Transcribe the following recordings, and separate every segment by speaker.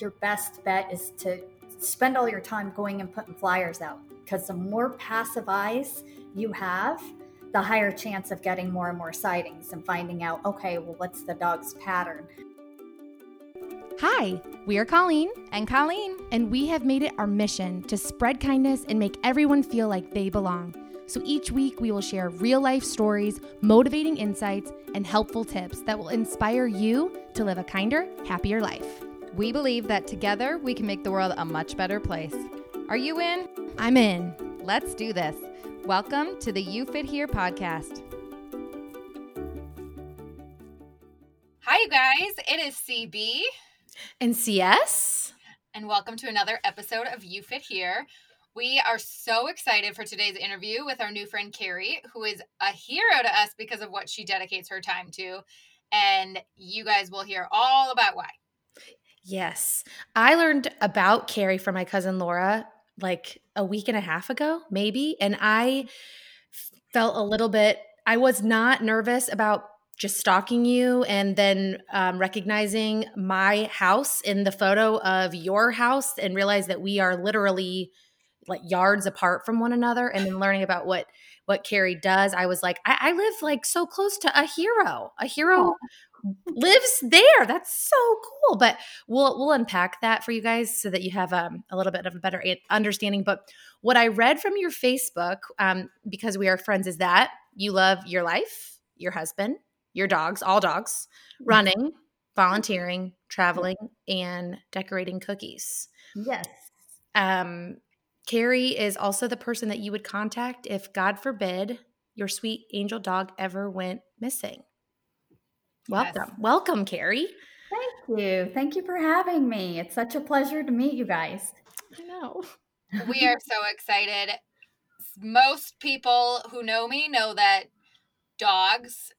Speaker 1: your best bet is to spend all your time going and putting flyers out because the more passive eyes you have, the higher chance of getting more and more sightings and finding out, okay, well, what's the dog's pattern?
Speaker 2: Hi, we are Colleen
Speaker 3: and Colleen,
Speaker 2: and we have made it our mission to spread kindness and make everyone feel like they belong. So each week, we will share real life stories, motivating insights, and helpful tips that will inspire you to live a kinder, happier life.
Speaker 3: We believe that together we can make the world a much better place. Are you in?
Speaker 2: I'm in.
Speaker 3: Let's do this. Welcome to the You Fit Here podcast. Hi, you guys. It is CB
Speaker 2: and CS.
Speaker 3: And welcome to another episode of You Fit Here. We are so excited for today's interview with our new friend Carrie, who is a hero to us because of what she dedicates her time to. And you guys will hear all about why.
Speaker 2: Yes. I learned about Carrie from my cousin Laura like a week and a half ago, maybe. And I felt a little bit, I was not nervous about just stalking you and then um, recognizing my house in the photo of your house and realize that we are literally like yards apart from one another and then learning about what what carrie does i was like i, I live like so close to a hero a hero oh. Lives there. That's so cool. But we'll we'll unpack that for you guys so that you have um, a little bit of a better understanding. But what i read from your facebook um, because we are friends is that you love your life your husband your dogs all dogs mm-hmm. running volunteering traveling and decorating cookies.
Speaker 1: Yes.
Speaker 2: Um Carrie is also the person that you would contact if, God forbid, your sweet angel dog ever went missing. Welcome. Yes. Welcome, Carrie.
Speaker 1: Thank you. Thank you for having me. It's such a pleasure to meet you guys.
Speaker 2: I know.
Speaker 3: we are so excited. Most people who know me know that dogs,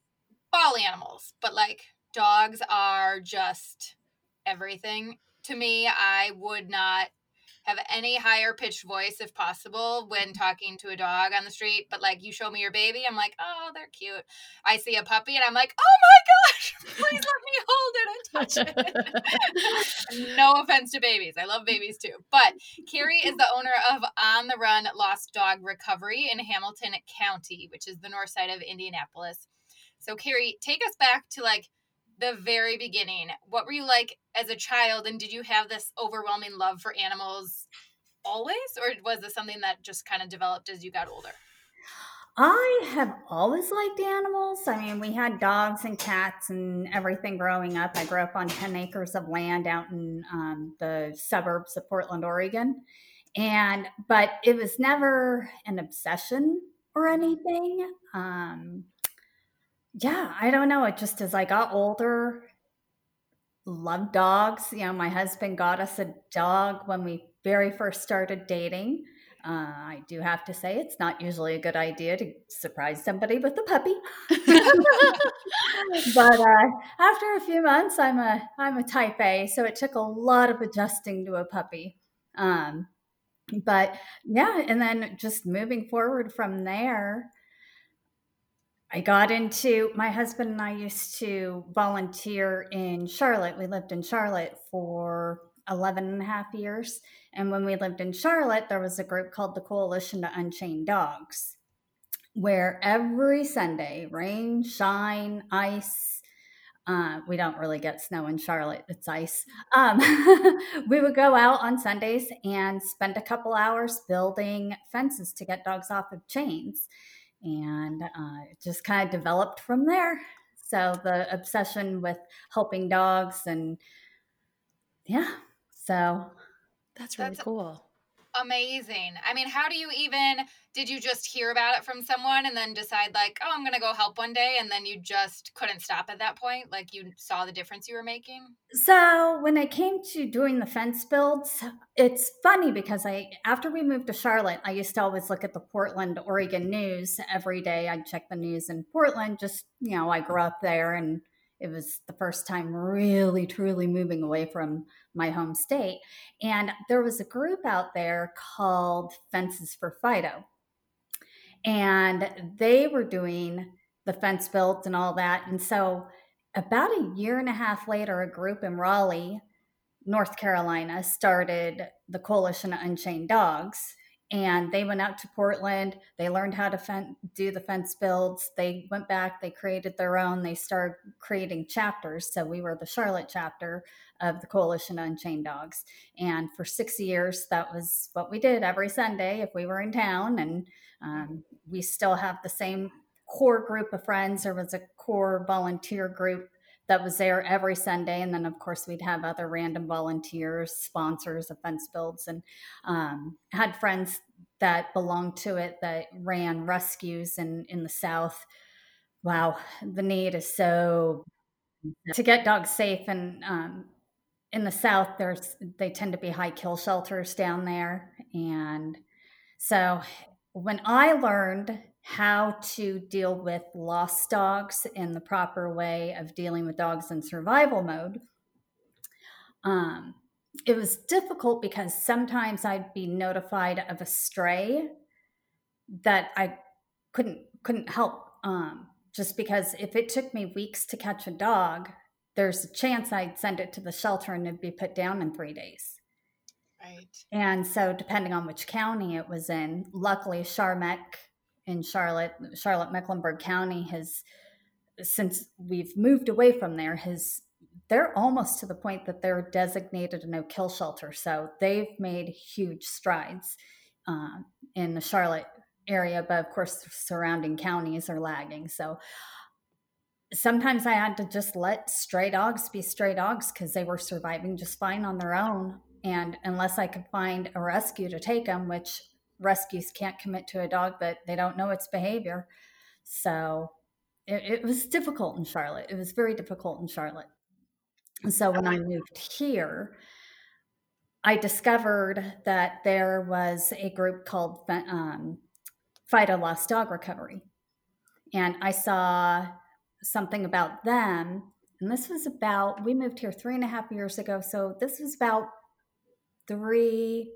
Speaker 3: all animals, but like dogs are just everything to me. I would not have any higher pitched voice if possible when mm-hmm. talking to a dog on the street. But like you show me your baby, I'm like, oh, they're cute. I see a puppy and I'm like, oh my gosh, please let me hold it and touch it. no offense to babies. I love babies too. But Carrie is the owner of On the Run Lost Dog Recovery in Hamilton County, which is the north side of Indianapolis. So Carrie, take us back to like the very beginning. What were you like as a child, and did you have this overwhelming love for animals always, or was this something that just kind of developed as you got older?
Speaker 1: I have always liked animals. I mean, we had dogs and cats and everything growing up. I grew up on 10 acres of land out in um, the suburbs of Portland, Oregon. And, but it was never an obsession or anything. Um, yeah, I don't know. It just as I got older, loved dogs. You know, my husband got us a dog when we very first started dating. Uh, I do have to say, it's not usually a good idea to surprise somebody with a puppy. but uh, after a few months, I'm a I'm a Type A, so it took a lot of adjusting to a puppy. Um, but yeah, and then just moving forward from there, I got into my husband and I used to volunteer in Charlotte. We lived in Charlotte for 11 and a half years. And when we lived in Charlotte, there was a group called the Coalition to Unchain Dogs, where every Sunday, rain, shine, ice, uh, we don't really get snow in Charlotte, it's ice. Um, we would go out on Sundays and spend a couple hours building fences to get dogs off of chains and uh, it just kind of developed from there. So the obsession with helping dogs and yeah, so
Speaker 2: that's really that's cool
Speaker 3: amazing. I mean, how do you even did you just hear about it from someone and then decide like, "Oh, I'm to go help one day," and then you just couldn't stop at that point? Like you saw the difference you were making?
Speaker 1: So, when it came to doing the fence builds, it's funny because I after we moved to Charlotte, I used to always look at the Portland, Oregon news every day. I'd check the news in Portland just, you know, I grew up there and it was the first time really truly moving away from my home state and there was a group out there called fences for fido and they were doing the fence built and all that and so about a year and a half later a group in raleigh North Carolina started the Coalition of Unchained Dogs. And they went out to Portland. They learned how to fen- do the fence builds. They went back, they created their own. They started creating chapters. So we were the Charlotte chapter of the Coalition Unchained Dogs. And for six years, that was what we did every Sunday if we were in town. And um, we still have the same core group of friends. There was a core volunteer group that was there every Sunday. And then, of course, we'd have other random volunteers, sponsors of fence builds, and um, had friends that belonged to it that ran rescues in, in the South. Wow, the need is so to get dogs safe. And um, in the South, there's they tend to be high kill shelters down there. And so when I learned how to deal with lost dogs in the proper way of dealing with dogs in survival mode. Um, it was difficult because sometimes I'd be notified of a stray that I couldn't couldn't help. Um, just because if it took me weeks to catch a dog, there's a chance I'd send it to the shelter and it'd be put down in three days.
Speaker 3: Right.
Speaker 1: And so, depending on which county it was in, luckily CharMeck in Charlotte, Charlotte Mecklenburg County has since we've moved away from there has they're almost to the point that they're designated a no kill shelter. So they've made huge strides uh, in the Charlotte area, but of course, the surrounding counties are lagging. So sometimes I had to just let stray dogs be stray dogs because they were surviving just fine on their own. And unless I could find a rescue to take them, which rescues can't commit to a dog but they don't know its behavior. So it, it was difficult in Charlotte. It was very difficult in Charlotte. And so when I moved here, I discovered that there was a group called um, a Lost Dog Recovery. And I saw something about them. And this was about, we moved here three and a half years ago. So this was about three,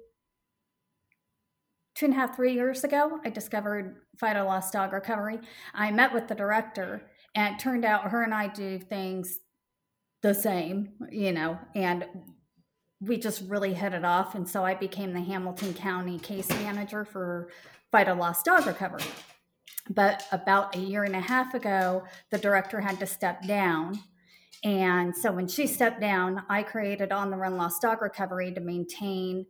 Speaker 1: two and a half, three years ago, I discovered Fido Lost Dog Recovery. I met with the director, and it turned out her and I do things the same, you know, and we just really hit it off. And so I became the Hamilton County case manager for Fido Lost Dog Recovery. But about a year and a half ago, the director had to step down. And so when she stepped down, I created On the Run Lost Dog Recovery to maintain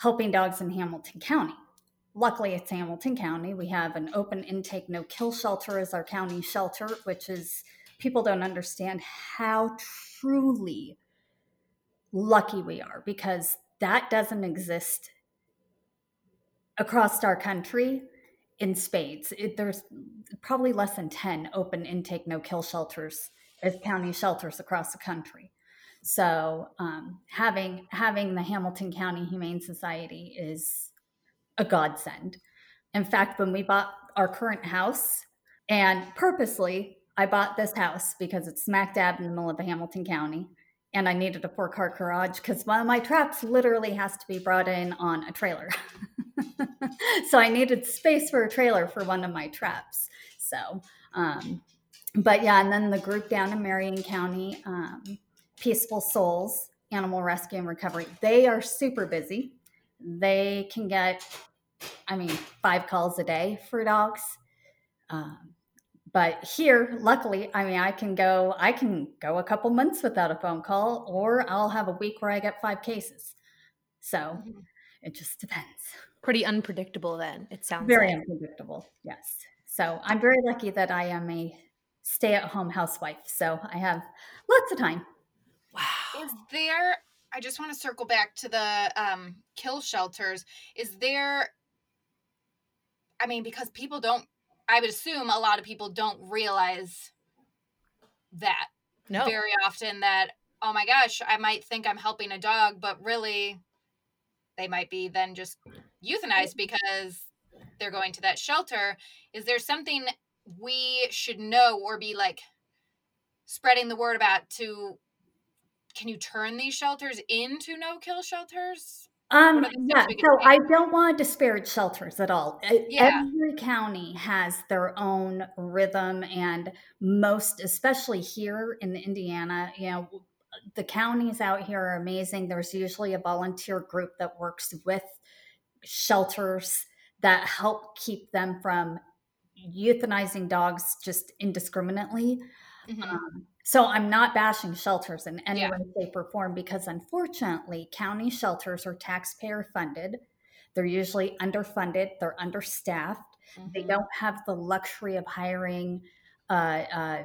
Speaker 1: helping dogs in Hamilton County. Luckily, it's Hamilton County. We have an open intake, no kill shelter as our county shelter, which is people don't understand how truly lucky we are because that doesn't exist across our country in spades. It, there's probably less than 10 open intake, no kill shelters as county shelters across the country. So um, having having the Hamilton County Humane Society is a godsend. In fact, when we bought our current house, and purposely I bought this house because it's smack dab in the middle of Hamilton County, and I needed a four car garage because one of my traps literally has to be brought in on a trailer. so I needed space for a trailer for one of my traps. So, um, but yeah, and then the group down in Marion County. Um, Peaceful Souls Animal Rescue and Recovery. They are super busy. They can get, I mean, five calls a day for dogs. Um, but here, luckily, I mean, I can go, I can go a couple months without a phone call, or I'll have a week where I get five cases. So mm-hmm. it just depends.
Speaker 2: Pretty unpredictable, then it sounds
Speaker 1: very
Speaker 2: like.
Speaker 1: unpredictable. Yes. So I'm very lucky that I am a stay at home housewife. So I have lots of time.
Speaker 3: Is there I just want to circle back to the um, kill shelters. Is there I mean because people don't I would assume a lot of people don't realize that no. very often that oh my gosh, I might think I'm helping a dog, but really they might be then just euthanized because they're going to that shelter. Is there something we should know or be like spreading the word about to can you turn these shelters into no kill shelters?
Speaker 1: Um, yeah, so I don't want to disparage shelters at all. Yeah. Every county has their own rhythm, and most, especially here in Indiana, you know, the counties out here are amazing. There's usually a volunteer group that works with shelters that help keep them from euthanizing dogs just indiscriminately. Mm-hmm. Um, so I'm not bashing shelters in any yeah. way, shape, or form because unfortunately, county shelters are taxpayer funded. They're usually underfunded, they're understaffed, mm-hmm. they don't have the luxury of hiring uh, uh,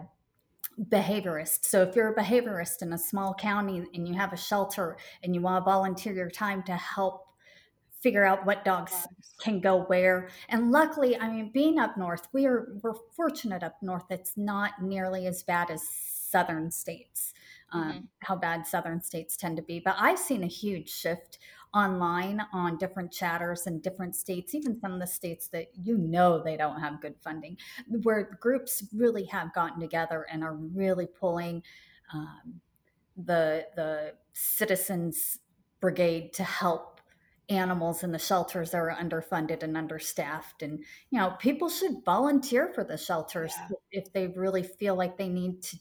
Speaker 1: behaviorists. So if you're a behaviorist in a small county and you have a shelter and you want to volunteer your time to help figure out what dogs can go where. And luckily, I mean, being up north, we are we're fortunate up north. It's not nearly as bad as southern states. Um, mm-hmm. How bad southern states tend to be, but I've seen a huge shift online on different chatters in different states, even some of the states that you know they don't have good funding, where groups really have gotten together and are really pulling um, the the citizens brigade to help animals in the shelters that are underfunded and understaffed. And you know people should volunteer for the shelters yeah. if they really feel like they need to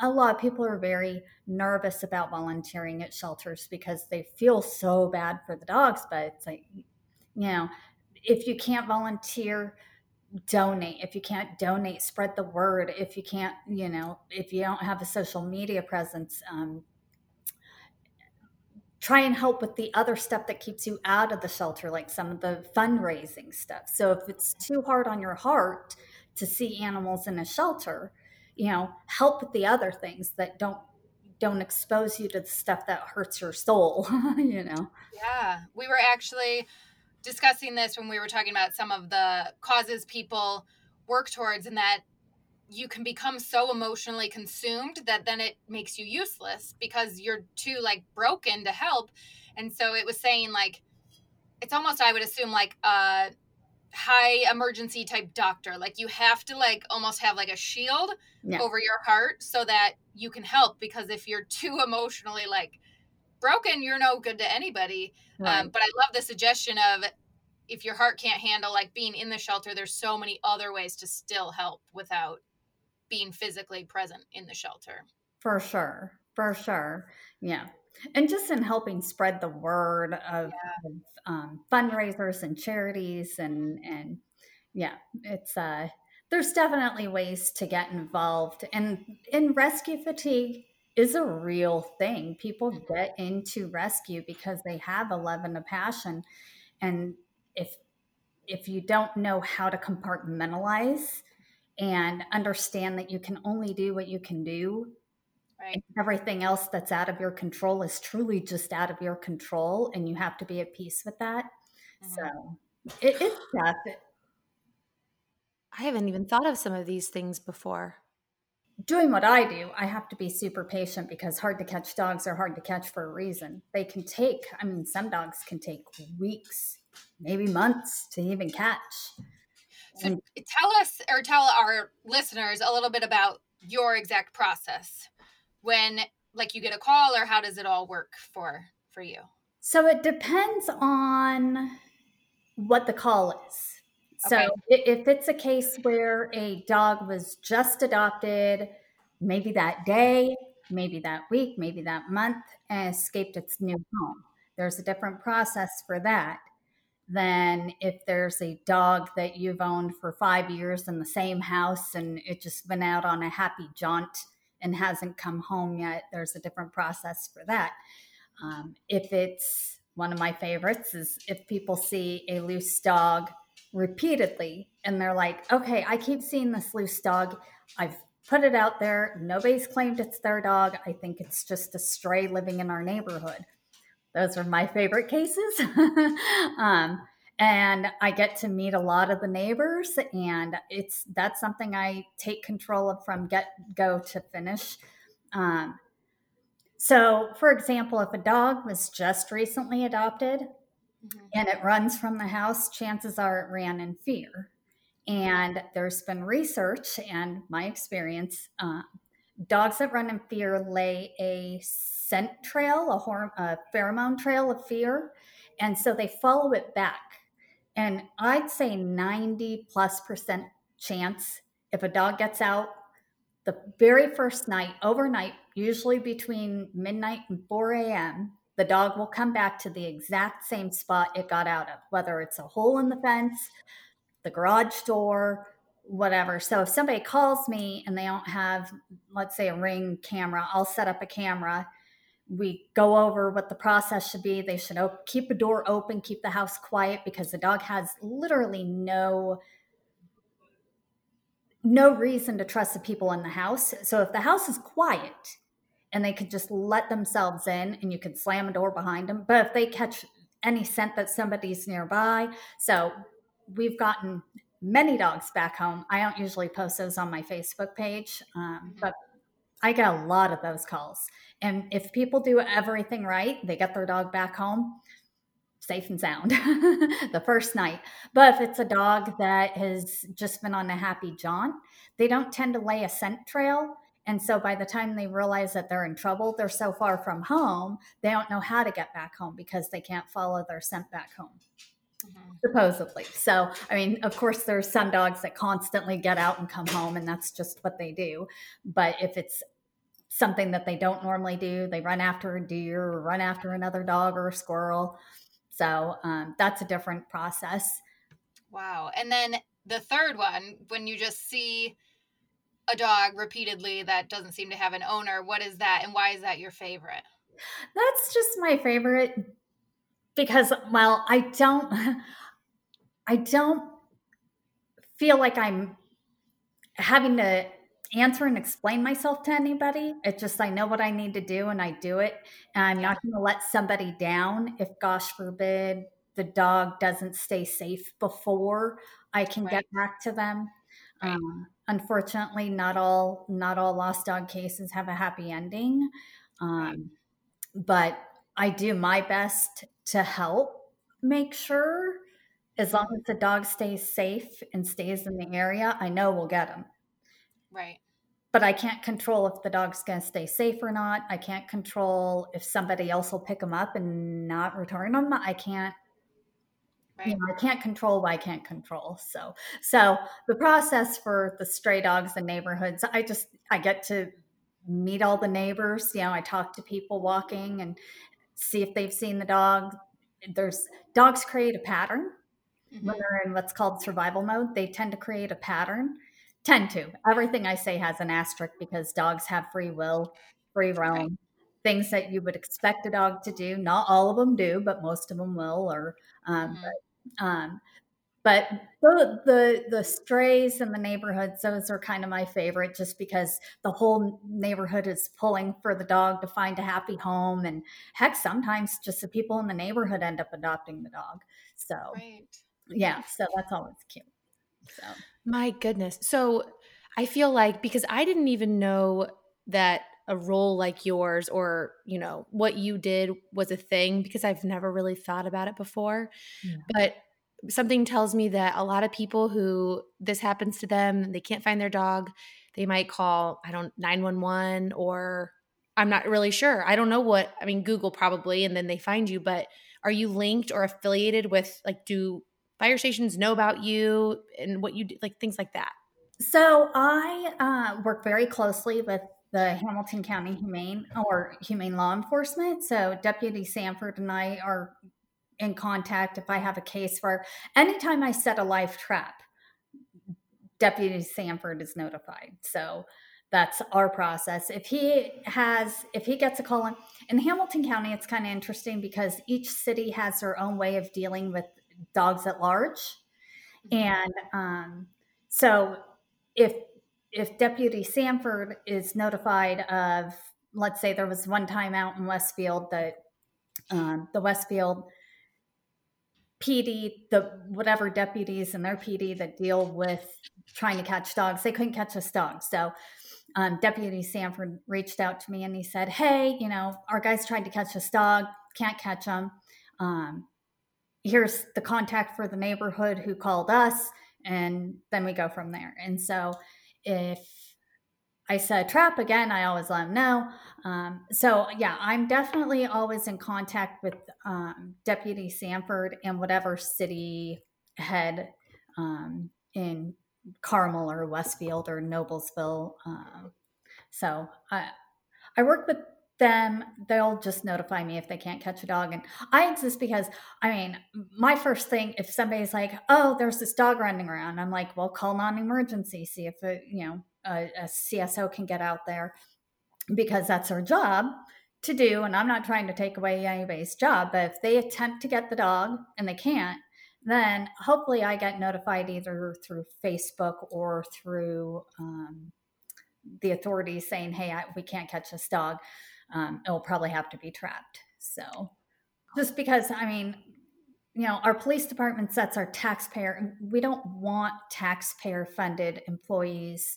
Speaker 1: a lot of people are very nervous about volunteering at shelters because they feel so bad for the dogs but it's like you know if you can't volunteer donate. If you can't donate spread the word. If you can't you know if you don't have a social media presence um, try and help with the other stuff that keeps you out of the shelter, like some of the fundraising stuff. So if it's too hard on your heart to see animals in a shelter, you know, help with the other things that don't don't expose you to the stuff that hurts your soul, you know.
Speaker 3: Yeah. We were actually discussing this when we were talking about some of the causes people work towards and that you can become so emotionally consumed that then it makes you useless because you're too like broken to help and so it was saying like it's almost i would assume like a high emergency type doctor like you have to like almost have like a shield yeah. over your heart so that you can help because if you're too emotionally like broken you're no good to anybody um, right. um, but i love the suggestion of if your heart can't handle like being in the shelter there's so many other ways to still help without being physically present in the shelter.
Speaker 1: For sure. For sure. Yeah. And just in helping spread the word of, yeah. of um, fundraisers and charities and, and yeah, it's, uh, there's definitely ways to get involved and in rescue fatigue is a real thing. People mm-hmm. get into rescue because they have a love and a passion. And if if you don't know how to compartmentalize and understand that you can only do what you can do. Right. Everything else that's out of your control is truly just out of your control, and you have to be at peace with that. Mm-hmm. So it, it's tough.
Speaker 2: I haven't even thought of some of these things before.
Speaker 1: Doing what I do, I have to be super patient because hard to catch dogs are hard to catch for a reason. They can take, I mean, some dogs can take weeks, maybe months to even catch.
Speaker 3: So mm. tell us or tell our listeners a little bit about your exact process when like you get a call or how does it all work for for you?
Speaker 1: So it depends on what the call is. So okay. if it's a case where a dog was just adopted, maybe that day, maybe that week, maybe that month, and escaped its new home, there's a different process for that than if there's a dog that you've owned for five years in the same house and it just went out on a happy jaunt and hasn't come home yet. There's a different process for that. Um, if it's one of my favorites is if people see a loose dog repeatedly and they're like, okay, I keep seeing this loose dog. I've put it out there. Nobody's claimed it's their dog. I think it's just a stray living in our neighborhood those are my favorite cases. um, and I get to meet a lot of the neighbors, and it's that's something I take control of from get go to finish. Um, so, for example, if a dog was just recently adopted mm-hmm. and it runs from the house, chances are it ran in fear. And there's been research and my experience uh, dogs that run in fear lay a scent trail, a, horm- a pheromone trail of fear. And so they follow it back. And I'd say 90 plus percent chance if a dog gets out the very first night, overnight, usually between midnight and 4 a.m., the dog will come back to the exact same spot it got out of, whether it's a hole in the fence, the garage door, whatever. So if somebody calls me and they don't have, let's say, a ring camera, I'll set up a camera. We go over what the process should be. They should op- keep a door open, keep the house quiet because the dog has literally no no reason to trust the people in the house. So if the house is quiet and they could just let themselves in and you can slam a door behind them, but if they catch any scent that somebody's nearby, so we've gotten many dogs back home. I don't usually post those on my Facebook page, um, mm-hmm. but I get a lot of those calls. And if people do everything right, they get their dog back home safe and sound the first night. But if it's a dog that has just been on a happy jaunt, they don't tend to lay a scent trail. And so by the time they realize that they're in trouble, they're so far from home, they don't know how to get back home because they can't follow their scent back home. Mm-hmm. Supposedly. So, I mean, of course, there's some dogs that constantly get out and come home, and that's just what they do. But if it's something that they don't normally do, they run after a deer or run after another dog or a squirrel. So, um, that's a different process.
Speaker 3: Wow. And then the third one, when you just see a dog repeatedly that doesn't seem to have an owner, what is that, and why is that your favorite?
Speaker 1: That's just my favorite because well i don't i don't feel like i'm having to answer and explain myself to anybody it's just i know what i need to do and i do it and i'm not going to let somebody down if gosh forbid the dog doesn't stay safe before i can right. get back to them right. um, unfortunately not all not all lost dog cases have a happy ending um, but I do my best to help make sure as long as the dog stays safe and stays in the area, I know we'll get him.
Speaker 3: Right.
Speaker 1: But I can't control if the dog's going to stay safe or not. I can't control if somebody else will pick them up and not return them. I can't Right. You know, I can't control what I can't control. So, so the process for the stray dogs in neighborhoods, I just I get to meet all the neighbors. You know, I talk to people walking, and see if they've seen the dog. There's dogs create a pattern mm-hmm. when they're in what's called survival mode. They tend to create a pattern. Tend to. Everything I say has an asterisk because dogs have free will, free roam. Right. Things that you would expect a dog to do. Not all of them do, but most of them will. Or, um, mm-hmm. but, um, but the, the the strays in the neighborhoods those are kind of my favorite just because the whole neighborhood is pulling for the dog to find a happy home and heck sometimes just the people in the neighborhood end up adopting the dog so right. yeah so that's always cute so
Speaker 2: my goodness so i feel like because i didn't even know that a role like yours or you know what you did was a thing because i've never really thought about it before yeah. but something tells me that a lot of people who this happens to them, they can't find their dog, they might call, I don't 911 or I'm not really sure. I don't know what, I mean Google probably and then they find you, but are you linked or affiliated with like do fire stations know about you and what you do, like things like that?
Speaker 1: So I uh, work very closely with the Hamilton County Humane or Humane Law Enforcement. So Deputy Sanford and I are in contact if I have a case where anytime I set a live trap, Deputy Sanford is notified. So that's our process. If he has, if he gets a call in, in Hamilton County, it's kind of interesting because each city has their own way of dealing with dogs at large. Mm-hmm. And um, so if if Deputy Sanford is notified of, let's say there was one time out in Westfield that um, the Westfield PD, the whatever deputies and their PD that deal with trying to catch dogs, they couldn't catch this dog. So um, Deputy Sanford reached out to me and he said, Hey, you know, our guys tried to catch this dog, can't catch him. Um, here's the contact for the neighborhood who called us. And then we go from there. And so if I said trap again, I always let them know. Um, so yeah, I'm definitely always in contact with um, Deputy Sanford and whatever city head um, in Carmel or Westfield or Noblesville. Um, so I, I work with them. They'll just notify me if they can't catch a dog. And I exist because, I mean, my first thing, if somebody's like, oh, there's this dog running around, I'm like, well, call non emergency, see if, it, you know, a, a CSO can get out there because that's our job to do. And I'm not trying to take away anybody's job, but if they attempt to get the dog and they can't, then hopefully I get notified either through Facebook or through um, the authorities saying, hey, I, we can't catch this dog. Um, it'll probably have to be trapped. So just because, I mean, you know, our police department sets our taxpayer, we don't want taxpayer funded employees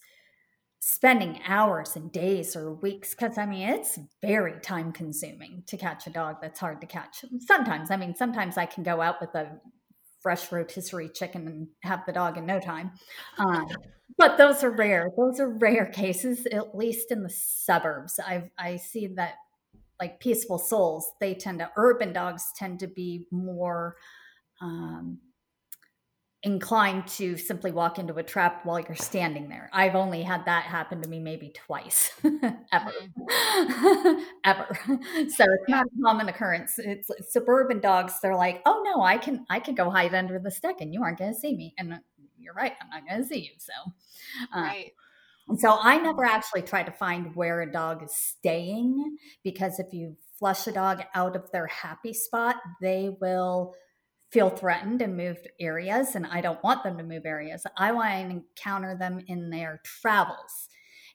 Speaker 1: spending hours and days or weeks because I mean it's very time consuming to catch a dog that's hard to catch. Sometimes, I mean, sometimes I can go out with a fresh rotisserie chicken and have the dog in no time. Um, but those are rare. Those are rare cases, at least in the suburbs. I I see that like peaceful souls, they tend to urban dogs tend to be more um, inclined to simply walk into a trap while you're standing there. I've only had that happen to me maybe twice ever. Mm-hmm. ever. So it's not a common occurrence. It's, it's, suburban dogs, they're like, "Oh no, I can I can go hide under the stick and you aren't going to see me." And you're right, I'm not going to see you. So uh, Right. And so I never actually try to find where a dog is staying because if you flush a dog out of their happy spot, they will feel threatened and move areas, and I don't want them to move areas. I want to encounter them in their travels,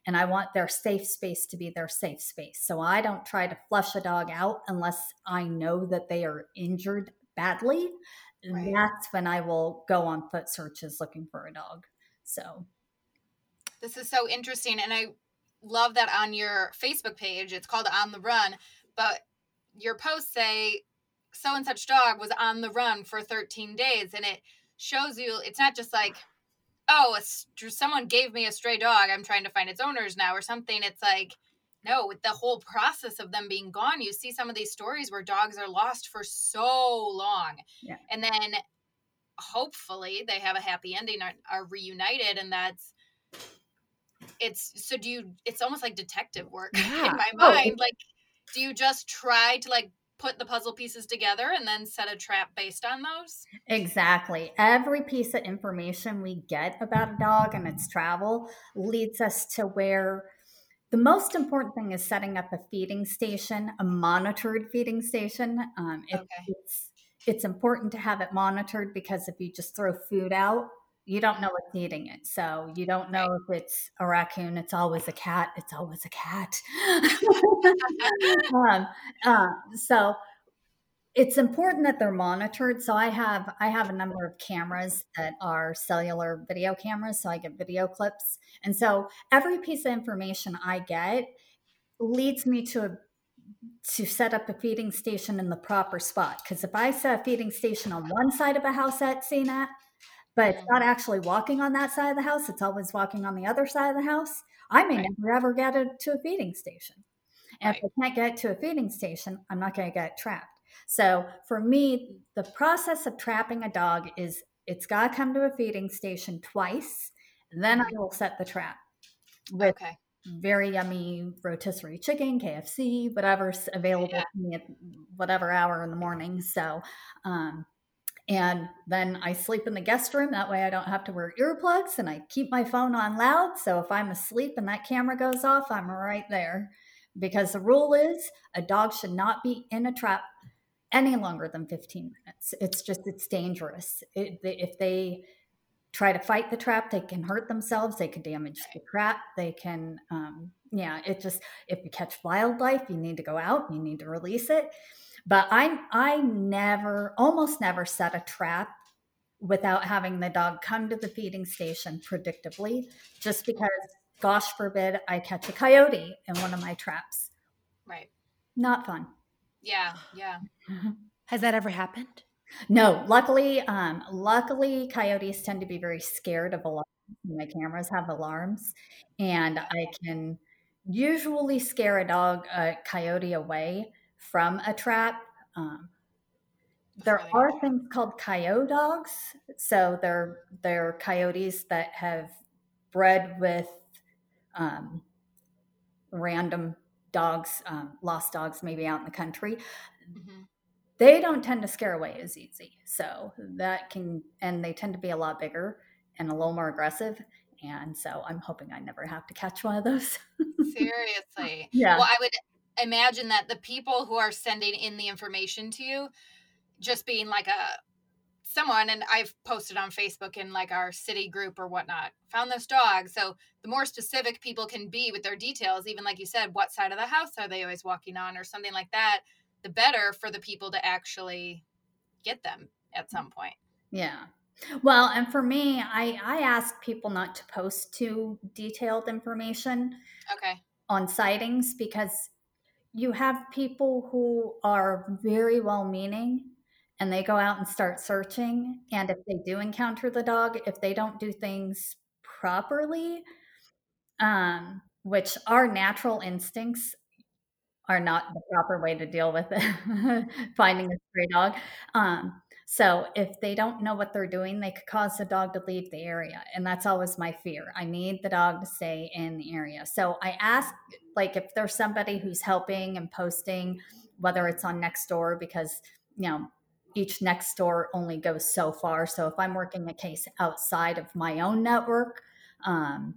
Speaker 1: and I want their safe space to be their safe space. So I don't try to flush a dog out unless I know that they are injured badly. Right. That's when I will go on foot searches looking for a dog. So
Speaker 3: this is so interesting, and I love that on your Facebook page. It's called On the Run, but your posts say so and such dog was on the run for 13 days and it shows you it's not just like oh a, someone gave me a stray dog i'm trying to find its owners now or something it's like no with the whole process of them being gone you see some of these stories where dogs are lost for so long yeah. and then hopefully they have a happy ending are, are reunited and that's it's so do you it's almost like detective work yeah. in my oh, mind oh. like do you just try to like put the puzzle pieces together and then set a trap based on those?
Speaker 1: Exactly. Every piece of information we get about a dog and its travel leads us to where the most important thing is setting up a feeding station, a monitored feeding station. Um, okay. It's it's important to have it monitored because if you just throw food out, you don't know what's eating it. So you don't know if it's a raccoon. It's always a cat. It's always a cat. um, uh, so it's important that they're monitored. So I have I have a number of cameras that are cellular video cameras. So I get video clips, and so every piece of information I get leads me to a to set up a feeding station in the proper spot. Because if I set a feeding station on one side of a house at CNAT, but it's not actually walking on that side of the house. It's always walking on the other side of the house. I may right. never ever get it to a feeding station. And right. if I can't get to a feeding station, I'm not going to get trapped. So for me, the process of trapping a dog is it's got to come to a feeding station twice. Then I will set the trap with okay. very yummy rotisserie chicken, KFC, whatever's available yeah. to me at whatever hour in the morning. So, um, and then I sleep in the guest room. That way I don't have to wear earplugs and I keep my phone on loud. So if I'm asleep and that camera goes off, I'm right there. Because the rule is a dog should not be in a trap any longer than 15 minutes. It's just, it's dangerous. It, if they try to fight the trap, they can hurt themselves. They can damage the trap. They can, um, yeah, it just, if you catch wildlife, you need to go out, you need to release it but I I never almost never set a trap without having the dog come to the feeding station predictably just because gosh forbid I catch a coyote in one of my traps.
Speaker 3: Right.
Speaker 1: Not fun.
Speaker 3: Yeah, yeah.
Speaker 2: Has that ever happened?
Speaker 1: No, luckily, um, luckily coyotes tend to be very scared of alarms. My cameras have alarms, and I can usually scare a dog, a coyote away from a trap. Um, there are things called coyote dogs. So they're they're coyotes that have bred with um, random dogs, um, lost dogs, maybe out in the country, mm-hmm. they don't tend to scare away as easy. So that can, and they tend to be a lot bigger and a little more aggressive. And so I'm hoping I never have to catch one of those.
Speaker 3: Seriously. Yeah. Well, I would imagine that the people who are sending in the information to you just being like a someone and I've posted on Facebook in like our city group or whatnot, found this dog. So the more specific people can be with their details, even like you said, what side of the house are they always walking on or something like that, the better for the people to actually get them at some point.
Speaker 1: Yeah. Well, and for me, I I ask people not to post too detailed information.
Speaker 3: Okay.
Speaker 1: On sightings because you have people who are very well meaning and they go out and start searching. And if they do encounter the dog, if they don't do things properly, um, which our natural instincts are not the proper way to deal with it, finding a stray dog. Um, so if they don't know what they're doing, they could cause the dog to leave the area. And that's always my fear. I need the dog to stay in the area. So I ask, like, if there's somebody who's helping and posting, whether it's on Nextdoor, because, you know, each Nextdoor only goes so far. So if I'm working a case outside of my own network, um,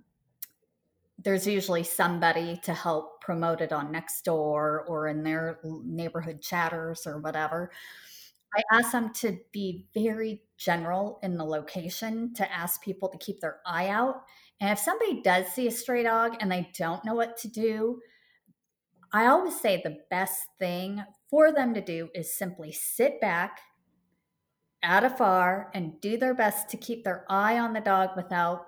Speaker 1: there's usually somebody to help promote it on Nextdoor or in their neighborhood chatters or whatever. I ask them to be very general in the location to ask people to keep their eye out. And if somebody does see a stray dog and they don't know what to do, I always say the best thing for them to do is simply sit back at afar and do their best to keep their eye on the dog without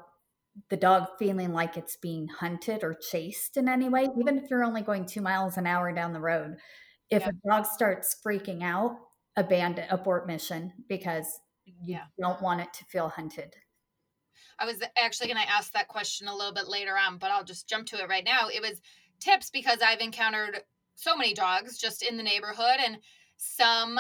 Speaker 1: the dog feeling like it's being hunted or chased in any way, even if you're only going two miles an hour down the road. If yeah. a dog starts freaking out, abandon abort mission because you yeah. don't want it to feel hunted.
Speaker 3: I was actually going to ask that question a little bit later on, but I'll just jump to it right now. It was tips because I've encountered so many dogs just in the neighborhood and some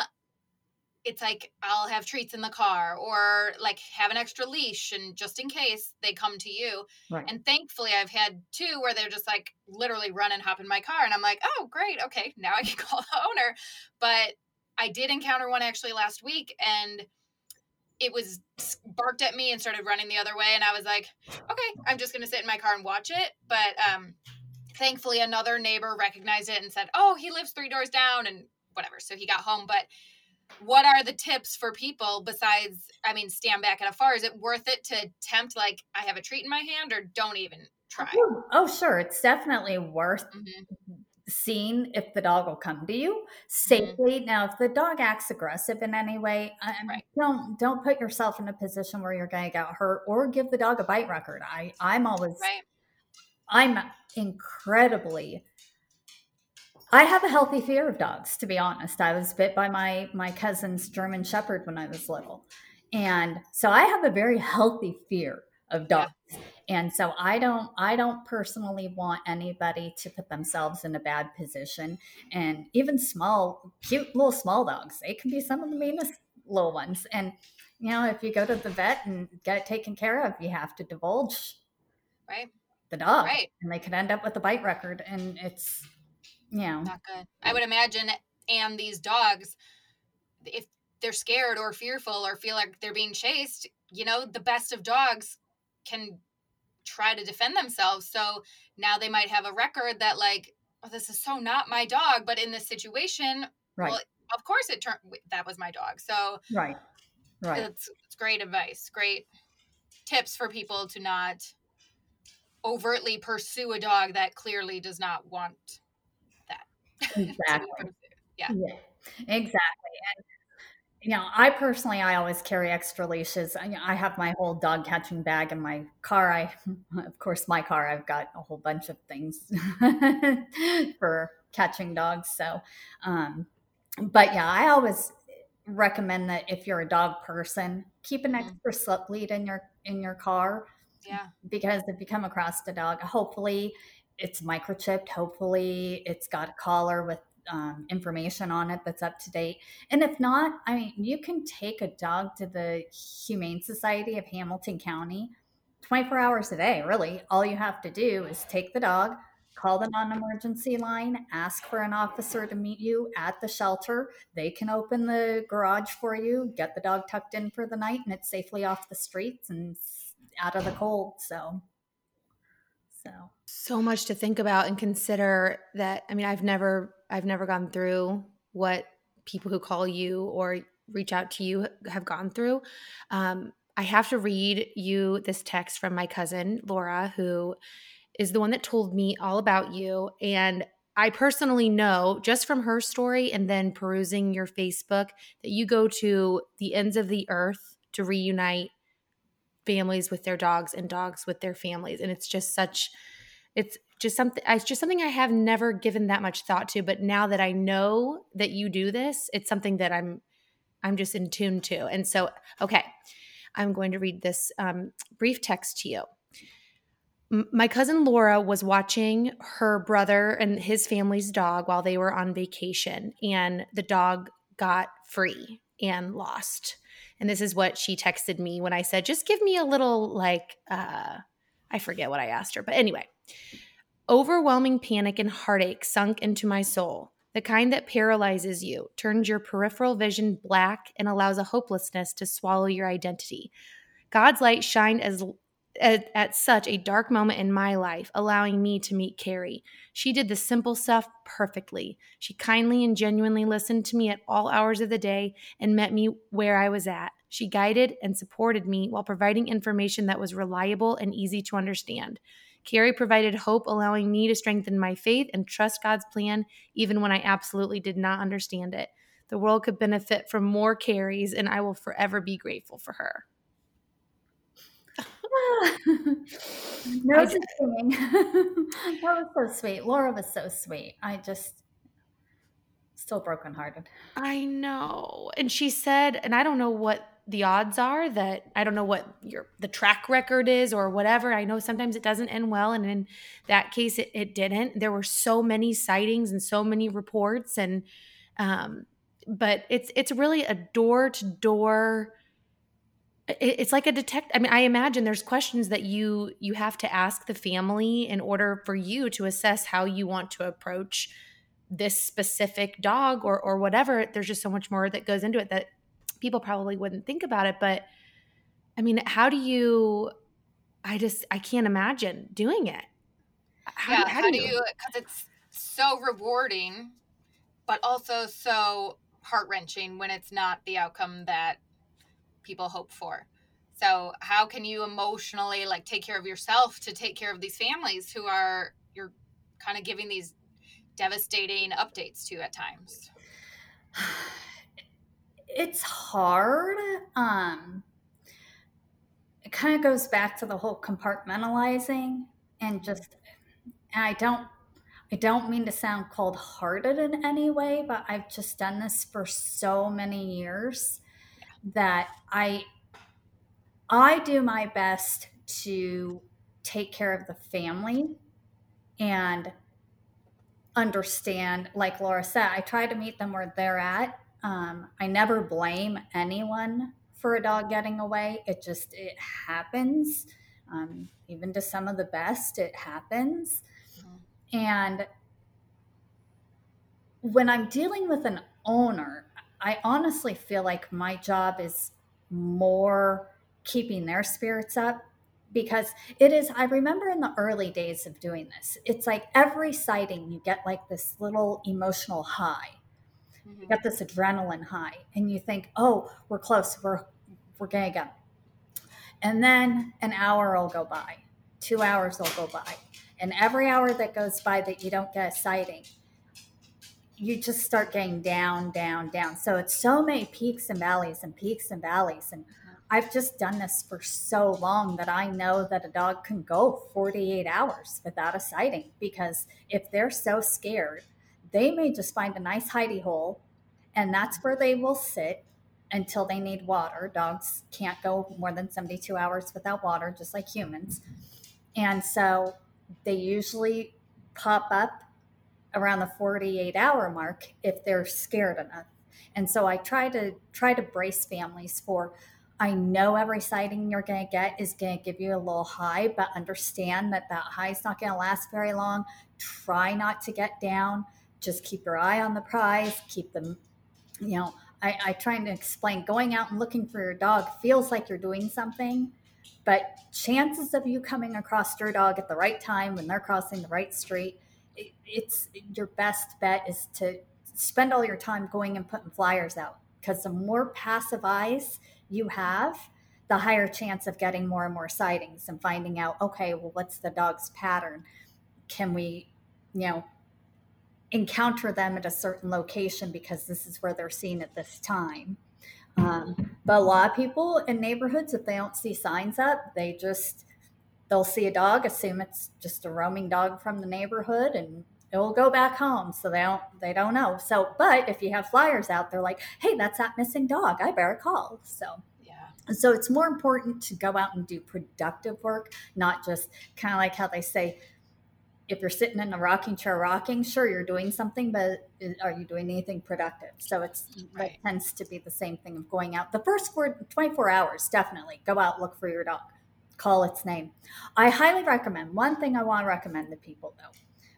Speaker 3: it's like I'll have treats in the car or like have an extra leash and just in case they come to you. Right. And thankfully I've had two where they're just like literally run and hop in my car and I'm like, "Oh, great. Okay, now I can call the owner." But I did encounter one actually last week and it was barked at me and started running the other way and I was like, "Okay, I'm just going to sit in my car and watch it." But um thankfully another neighbor recognized it and said, "Oh, he lives 3 doors down" and whatever. So he got home, but what are the tips for people besides i mean stand back at afar is it worth it to tempt like i have a treat in my hand or don't even try
Speaker 1: oh, oh sure it's definitely worth mm-hmm. Seeing if the dog will come to you mm-hmm. safely mm-hmm. now if the dog acts aggressive in any way right. don't don't put yourself in a position where you're going to get hurt or give the dog a bite record i i'm always right. i'm incredibly I have a healthy fear of dogs, to be honest. I was bit by my my cousin's German Shepherd when I was little, and so I have a very healthy fear of dogs. And so I don't I don't personally want anybody to put themselves in a bad position. And even small, cute little small dogs, they can be some of the meanest little ones. And you know, if you go to the vet and get it taken care of, you have to divulge
Speaker 3: right
Speaker 1: the dog. Right. And they could end up with a bite record. And it's yeah.
Speaker 3: Not good. I would imagine, and these dogs, if they're scared or fearful or feel like they're being chased, you know, the best of dogs can try to defend themselves. So now they might have a record that, like, oh, this is so not my dog. But in this situation, right. well, of course it turned, that was my dog. So,
Speaker 1: right. Right.
Speaker 3: It's, it's great advice. Great tips for people to not overtly pursue a dog that clearly does not want that.
Speaker 1: Exactly. yeah. yeah. Exactly. And you know, I personally, I always carry extra leashes. I, I, have my whole dog catching bag in my car. I, of course, my car, I've got a whole bunch of things for catching dogs. So, um, but yeah, I always recommend that if you're a dog person, keep an mm-hmm. extra slip lead in your in your car.
Speaker 3: Yeah.
Speaker 1: Because if you come across a dog, hopefully it's microchipped. Hopefully, it's got a collar with um, information on it that's up to date. And if not, I mean, you can take a dog to the Humane Society of Hamilton County 24 hours a day, really. All you have to do is take the dog, call the non emergency line, ask for an officer to meet you at the shelter. They can open the garage for you, get the dog tucked in for the night, and it's safely off the streets and out of the cold. So,
Speaker 2: so so much to think about and consider that i mean i've never i've never gone through what people who call you or reach out to you have gone through um, i have to read you this text from my cousin laura who is the one that told me all about you. And I personally know just from her story and then perusing your Facebook that you go to the ends of the earth to reunite families with their dogs and dogs with their families. And it's just such, it's just something, it's just something I have never given that much thought to. But now that I know that you do this, it's something that I'm, I'm just in tune to. And so, okay, I'm going to read this um, brief text to you my cousin Laura was watching her brother and his family's dog while they were on vacation, and the dog got free and lost. And this is what she texted me when I said, just give me a little, like, uh, I forget what I asked her. But anyway, overwhelming panic and heartache sunk into my soul, the kind that paralyzes you, turns your peripheral vision black, and allows a hopelessness to swallow your identity. God's light shined as at, at, such a dark moment in my life, allowing me to meet Carrie. She did the simple stuff perfectly. She kindly and genuinely listened to me at all hours of the day and met me where I was at. She guided and supported me while providing information that was reliable and easy to understand. Carrie provided hope, allowing me to strengthen my faith and trust God's plan, even when I absolutely did not understand it. The world could benefit from more Carries, and I will forever be grateful for her.
Speaker 1: no thing. that was so sweet. Laura was so sweet. I just still brokenhearted.
Speaker 2: I know. And she said, and I don't know what the odds are that I don't know what your the track record is or whatever. I know sometimes it doesn't end well, and in that case, it, it didn't. There were so many sightings and so many reports, and um, but it's it's really a door to door it's like a detect i mean i imagine there's questions that you you have to ask the family in order for you to assess how you want to approach this specific dog or or whatever. There's just so much more that goes into it that people probably wouldn't think about it but i mean how do you i just i can't imagine doing it.
Speaker 3: How, yeah, how, how do you? because it's so rewarding but also so heart-wrenching when it's not the outcome that people hope for. So how can you emotionally like take care of yourself to take care of these families who are you're kind of giving these devastating updates to at times?
Speaker 1: It's hard. Um it kind of goes back to the whole compartmentalizing and just and I don't I don't mean to sound cold hearted in any way, but I've just done this for so many years that I I do my best to take care of the family and understand like Laura said I try to meet them where they're at. Um, I never blame anyone for a dog getting away. It just it happens. Um, even to some of the best it happens. Mm-hmm. and when I'm dealing with an owner I honestly feel like my job is more keeping their spirits up because it is i remember in the early days of doing this it's like every sighting you get like this little emotional high mm-hmm. you get this adrenaline high and you think oh we're close we're we're gonna go and then an hour will go by two hours will go by and every hour that goes by that you don't get a sighting you just start getting down, down, down. So it's so many peaks and valleys and peaks and valleys. And mm-hmm. I've just done this for so long that I know that a dog can go 48 hours without a sighting because if they're so scared, they may just find a nice hidey hole and that's where they will sit until they need water. Dogs can't go more than 72 hours without water, just like humans. Mm-hmm. And so they usually pop up around the 48 hour mark if they're scared enough. And so I try to try to brace families for I know every sighting you're going to get is going to give you a little high, but understand that that high is not going to last very long. Try not to get down. Just keep your eye on the prize. Keep them, you know, I, I try to explain going out and looking for your dog feels like you're doing something, but chances of you coming across your dog at the right time when they're crossing the right street, it's your best bet is to spend all your time going and putting flyers out because the more passive eyes you have, the higher chance of getting more and more sightings and finding out, okay, well, what's the dog's pattern? Can we, you know, encounter them at a certain location because this is where they're seen at this time? Um, but a lot of people in neighborhoods, if they don't see signs up, they just they'll see a dog, assume it's just a roaming dog from the neighborhood, and it will go back home. So they don't they don't know. So, but if you have flyers out, they're like, "Hey, that's that missing dog. I better call." So
Speaker 3: yeah.
Speaker 1: So it's more important to go out and do productive work, not just kind of like how they say, if you're sitting in a rocking chair rocking, sure you're doing something, but uh, are you doing anything productive? So it's right. it tends to be the same thing of going out. The first four, 24 hours, definitely go out, look for your dog, call its name. I highly recommend. One thing I want to recommend to people though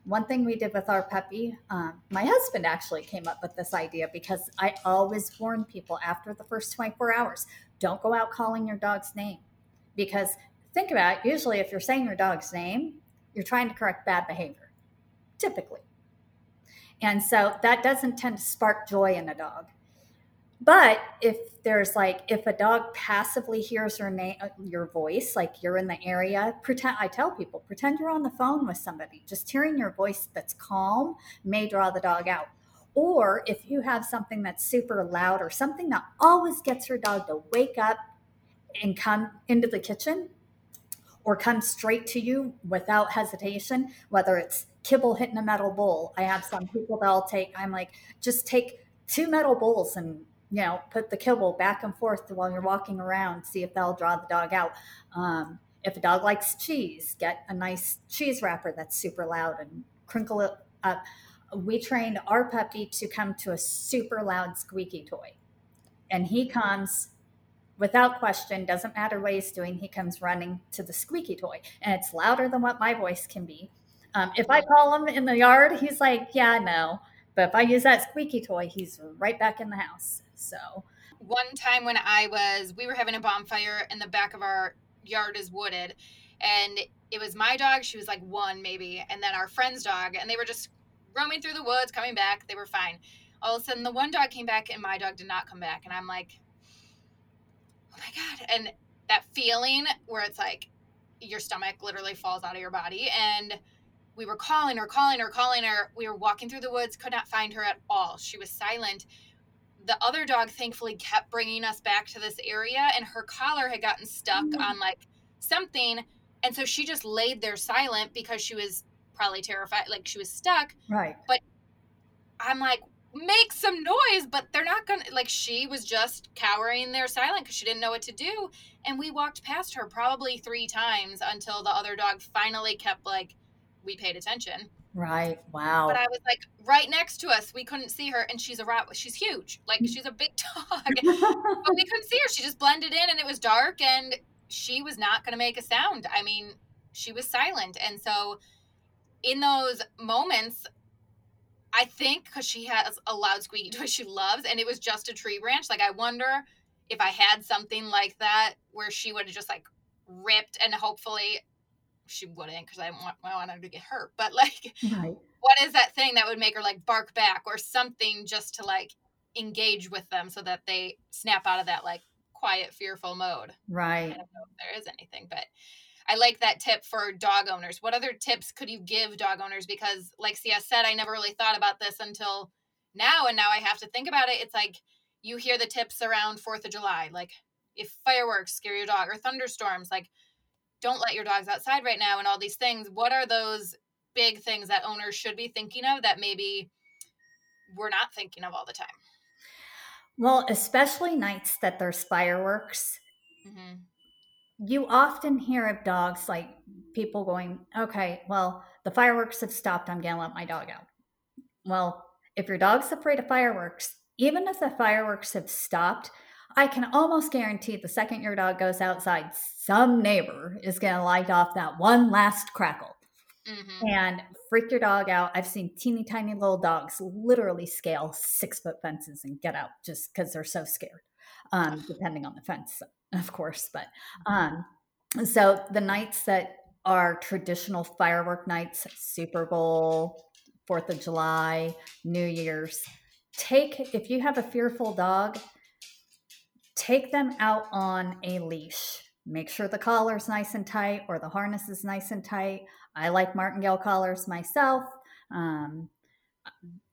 Speaker 1: one thing we did with our puppy, um, my husband actually came up with this idea because I always warn people after the first 24 hours don't go out calling your dog's name. Because think about it, usually if you're saying your dog's name, you're trying to correct bad behavior, typically. And so that doesn't tend to spark joy in a dog. But if there's like if a dog passively hears your name uh, your voice like you're in the area pretend i tell people pretend you're on the phone with somebody. Just hearing your voice that's calm may draw the dog out. Or if you have something that's super loud or something that always gets your dog to wake up and come into the kitchen or come straight to you without hesitation whether it's kibble hitting a metal bowl. I have some people that'll take i'm like just take two metal bowls and you know, put the kibble back and forth while you're walking around, see if they'll draw the dog out. Um, if a dog likes cheese, get a nice cheese wrapper that's super loud and crinkle it up. We trained our puppy to come to a super loud squeaky toy. And he comes without question, doesn't matter what he's doing, he comes running to the squeaky toy. And it's louder than what my voice can be. Um, if I call him in the yard, he's like, yeah, no. But if I use that squeaky toy, he's right back in the house. So
Speaker 3: one time when I was, we were having a bonfire and the back of our yard is wooded, and it was my dog. She was like one maybe, and then our friend's dog, and they were just roaming through the woods, coming back. They were fine. All of a sudden, the one dog came back, and my dog did not come back, and I'm like, oh my god! And that feeling where it's like your stomach literally falls out of your body, and we were calling her, calling her, calling her. We were walking through the woods, could not find her at all. She was silent the other dog thankfully kept bringing us back to this area and her collar had gotten stuck mm-hmm. on like something and so she just laid there silent because she was probably terrified like she was stuck.
Speaker 1: Right.
Speaker 3: But i'm like make some noise but they're not gonna like she was just cowering there silent because she didn't know what to do and we walked past her probably three times until the other dog finally kept like we paid attention
Speaker 1: Right. Wow.
Speaker 3: But I was like right next to us. We couldn't see her, and she's a rat. She's huge. Like she's a big dog, but we couldn't see her. She just blended in, and it was dark, and she was not going to make a sound. I mean, she was silent, and so in those moments, I think because she has a loud squeaky toy she loves, and it was just a tree branch. Like I wonder if I had something like that where she would have just like ripped and hopefully she wouldn't because I want, I want her to get hurt. But like, right. what is that thing that would make her like bark back or something just to like engage with them so that they snap out of that like quiet, fearful mode?
Speaker 1: Right. I
Speaker 3: don't know if there is anything, but I like that tip for dog owners. What other tips could you give dog owners? Because, like Cia said, I never really thought about this until now, and now I have to think about it. It's like you hear the tips around Fourth of July, like if fireworks scare your dog or thunderstorms, like don't let your dogs outside right now and all these things what are those big things that owners should be thinking of that maybe we're not thinking of all the time?
Speaker 1: Well especially nights that there's fireworks. Mm-hmm. you often hear of dogs like people going okay well the fireworks have stopped i'm gonna let my dog out. Well if your dog's afraid of fireworks even if the fireworks have stopped I can almost guarantee the second your dog goes outside, some neighbor is going to light off that one last crackle mm-hmm. and freak your dog out. I've seen teeny tiny little dogs literally scale six foot fences and get out just because they're so scared, um, depending on the fence, of course. But um, so the nights that are traditional firework nights, Super Bowl, Fourth of July, New Year's, take if you have a fearful dog, take them out on a leash. Make sure the collar's nice and tight or the harness is nice and tight. I like martingale collars myself. Um,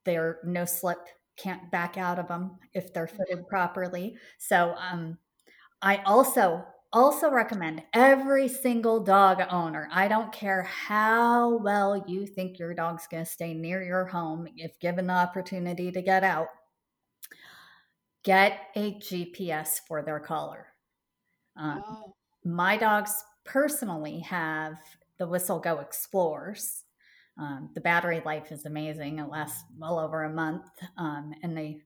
Speaker 1: they're no slip, can't back out of them if they're fitted properly. So um, I also also recommend every single dog owner. I don't care how well you think your dog's going to stay near your home if given the opportunity to get out. Get a GPS for their collar. Um, oh. My dogs personally have the Whistle Go Explorers. Um, the battery life is amazing. It lasts well over a month, um, and they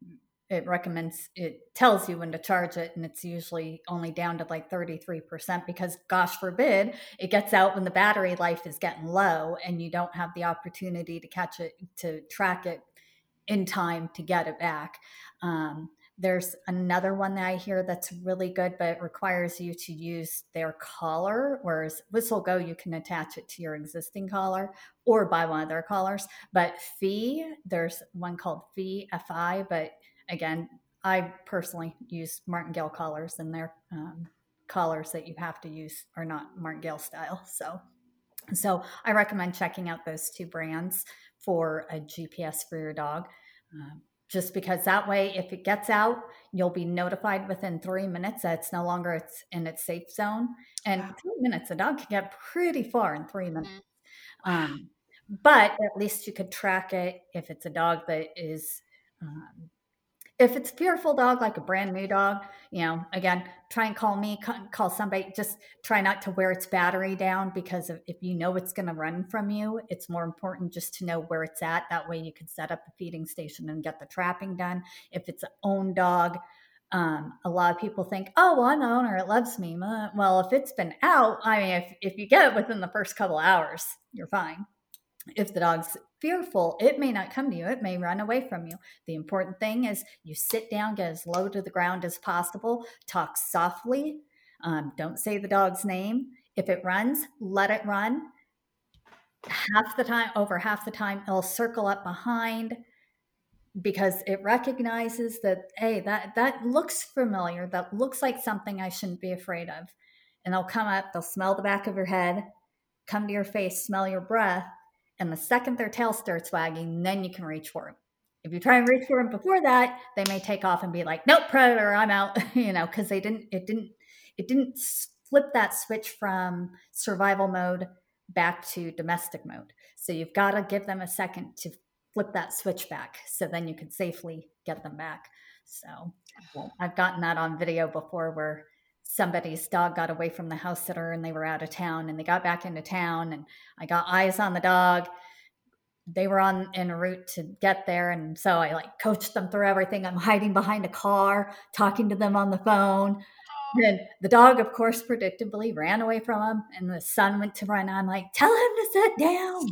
Speaker 1: it recommends it tells you when to charge it and it's usually only down to like 33% because gosh forbid it gets out when the battery life is getting low and you don't have the opportunity to catch it to track it in time to get it back um, there's another one that I hear that's really good, but requires you to use their collar, whereas Whistle Go, you can attach it to your existing collar or buy one of their collars. But Fee, there's one called Fee FI, but again, I personally use martingale collars, and their um, collars that you have to use are not martingale style. So, so I recommend checking out those two brands for a GPS for your dog. Um, just because that way if it gets out you'll be notified within three minutes that it's no longer it's in its safe zone and wow. three minutes a dog can get pretty far in three minutes mm-hmm. um, but at least you could track it if it's a dog that is um, if it's a fearful dog, like a brand new dog, you know, again, try and call me, call somebody. Just try not to wear its battery down because if you know it's going to run from you, it's more important just to know where it's at. That way, you can set up a feeding station and get the trapping done. If it's an own dog, um, a lot of people think, oh, well, I'm the owner, it loves me. Well, if it's been out, I mean, if, if you get it within the first couple hours, you're fine. If the dog's fearful, it may not come to you, it may run away from you. The important thing is you sit down, get as low to the ground as possible, talk softly, um, don't say the dog's name. If it runs, let it run. Half the time, over half the time, it'll circle up behind because it recognizes that hey that that looks familiar that looks like something i shouldn't be afraid of and they'll come up they'll smell the back of your head come to your face smell your breath and the second their tail starts wagging, then you can reach for them. If you try and reach for them before that, they may take off and be like, "Nope, predator, I'm out," you know, because they didn't. It didn't. It didn't flip that switch from survival mode back to domestic mode. So you've got to give them a second to flip that switch back, so then you can safely get them back. So well, I've gotten that on video before, where somebody's dog got away from the house sitter and they were out of town and they got back into town and I got eyes on the dog. They were on en route to get there. And so I like coached them through everything. I'm hiding behind a car, talking to them on the phone. And the dog, of course, predictably ran away from him. And the son went to run. I'm like, tell him to sit down.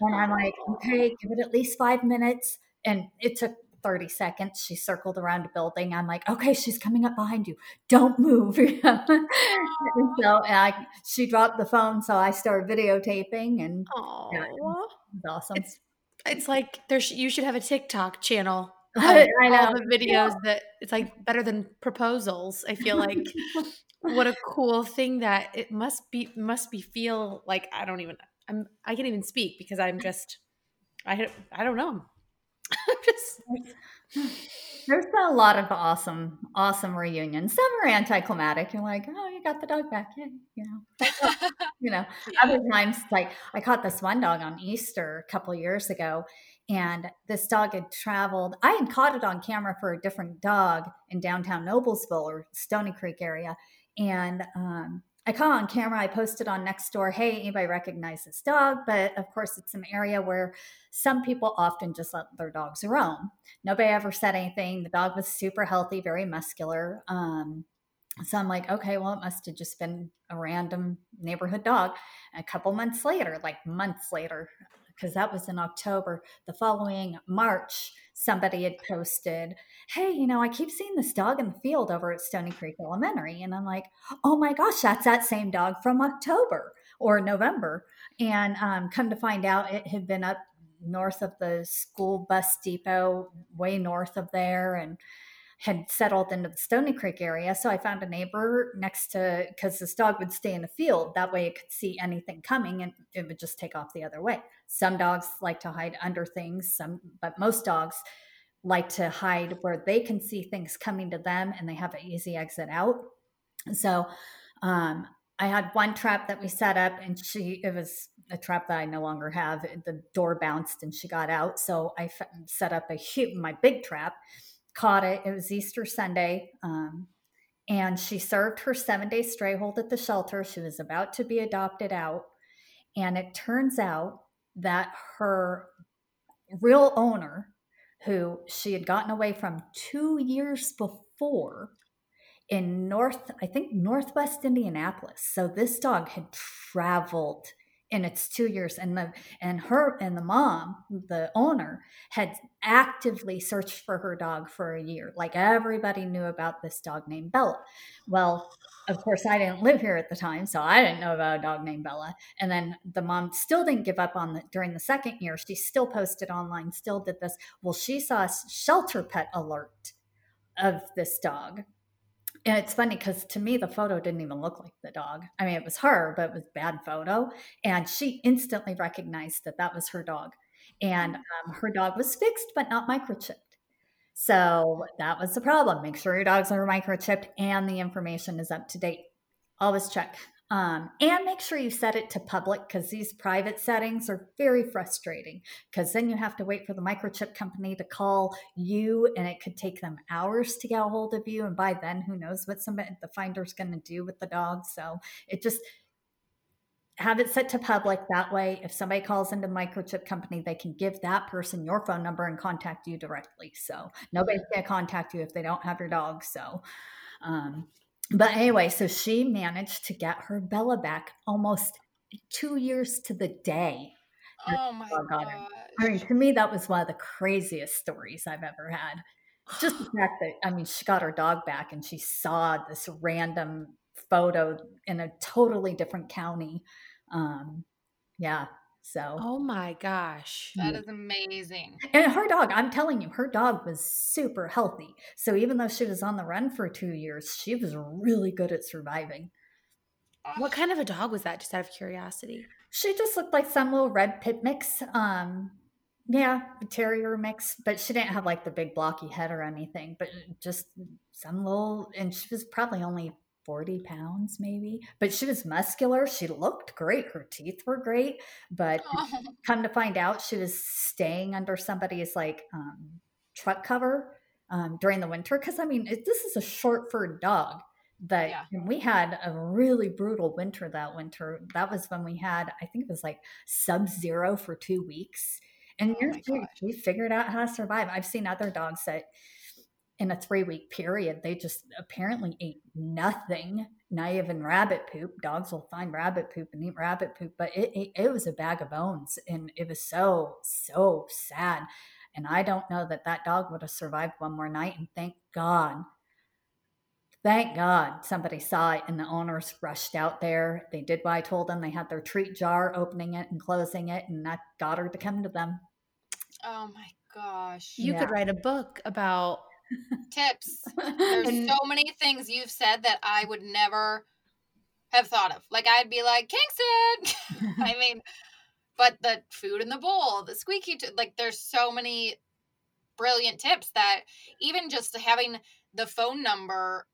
Speaker 1: and I'm like, okay, give it at least five minutes. And it took 30 seconds. She circled around a building. I'm like, okay, she's coming up behind you. Don't move. so and I, she dropped the phone. So I started videotaping and yeah, it was awesome.
Speaker 2: It's, it's like there's, you should have a TikTok channel. I know the videos yeah. that it's like better than proposals. I feel like what a cool thing that it must be must be feel like I don't even I'm I can't even speak because I'm just I I don't know.
Speaker 1: just there's a lot of awesome, awesome reunions. Some are anticlimactic. You're like, oh, you got the dog back, yeah, you know. you know, yeah. other times like I caught this one dog on Easter a couple years ago, and this dog had traveled. I had caught it on camera for a different dog in downtown Noblesville or Stony Creek area, and um, I caught on camera. I posted on Nextdoor, hey, anybody recognize this dog? But of course, it's an area where some people often just let their dogs roam. Nobody ever said anything. The dog was super healthy, very muscular. Um, so I'm like, okay, well, it must have just been a random neighborhood dog. And a couple months later, like months later, because that was in October, the following March, somebody had posted, Hey, you know, I keep seeing this dog in the field over at Stony Creek Elementary. And I'm like, Oh my gosh, that's that same dog from October or November. And um, come to find out, it had been up north of the school bus depot, way north of there. And had settled into the Stony Creek area. So I found a neighbor next to, because this dog would stay in the field. That way it could see anything coming and it would just take off the other way. Some dogs like to hide under things, some, but most dogs like to hide where they can see things coming to them and they have an easy exit out. So um, I had one trap that we set up and she, it was a trap that I no longer have. The door bounced and she got out. So I f- set up a huge, my big trap caught it. It was Easter Sunday. Um, and she served her seven day stray hold at the shelter. She was about to be adopted out. And it turns out that her real owner, who she had gotten away from two years before in North, I think Northwest Indianapolis. So this dog had traveled in its two years and the and her and the mom the owner had actively searched for her dog for a year. Like everybody knew about this dog named bella. Well of course i didn't live here at the time so i didn't know about a dog named bella. And then the mom still didn't give up on the during the second year. She still posted online still did this. Well she saw a shelter pet alert of this dog and it's funny because to me the photo didn't even look like the dog. I mean it was her but it was bad photo and she instantly recognized that that was her dog and um, her dog was fixed but not microchipped. So that was the problem. Make sure your dogs are microchipped and the information is up to date. Always check um, and make sure you set it to public because these private settings are very frustrating because then you have to wait for the microchip company to call you and it could take them hours to get a hold of you. And by then, who knows what somebody, the finder's going to do with the dog. So it just, have it set to public that way if somebody calls into the microchip company they can give that person your phone number and contact you directly so nobody's going to contact you if they don't have your dog so um, but anyway, so she managed to get her Bella back almost two years to the day.
Speaker 3: Oh my god!
Speaker 1: I mean, to me, that was one of the craziest stories I've ever had. Just the fact that I mean, she got her dog back and she saw this random photo in a totally different county. Um, yeah, so,
Speaker 2: oh my gosh,
Speaker 3: that is amazing.
Speaker 1: And her dog, I'm telling you, her dog was super healthy. So, even though she was on the run for two years, she was really good at surviving.
Speaker 2: What kind of a dog was that? Just out of curiosity.
Speaker 1: She just looked like some little red pit mix. Um, yeah, terrier mix, but she didn't have like the big blocky head or anything, but just some little, and she was probably only 40 pounds maybe but she was muscular she looked great her teeth were great but oh. come to find out she was staying under somebody's like um, truck cover um, during the winter because i mean it, this is a short furred dog that yeah. we had a really brutal winter that winter that was when we had i think it was like sub zero for two weeks and oh we figured out how to survive i've seen other dogs that in a three week period, they just apparently ate nothing, not even rabbit poop. Dogs will find rabbit poop and eat rabbit poop, but it, it, it was a bag of bones. And it was so, so sad. And I don't know that that dog would have survived one more night. And thank God, thank God somebody saw it and the owners rushed out there. They did what I told them. They had their treat jar, opening it and closing it, and that got her to come to them.
Speaker 3: Oh my gosh.
Speaker 2: You yeah. could write a book about
Speaker 3: tips. There's so many things you've said that I would never have thought of. Like I'd be like Kingston. I mean, but the food in the bowl, the squeaky, t- like there's so many brilliant tips that even just having the phone number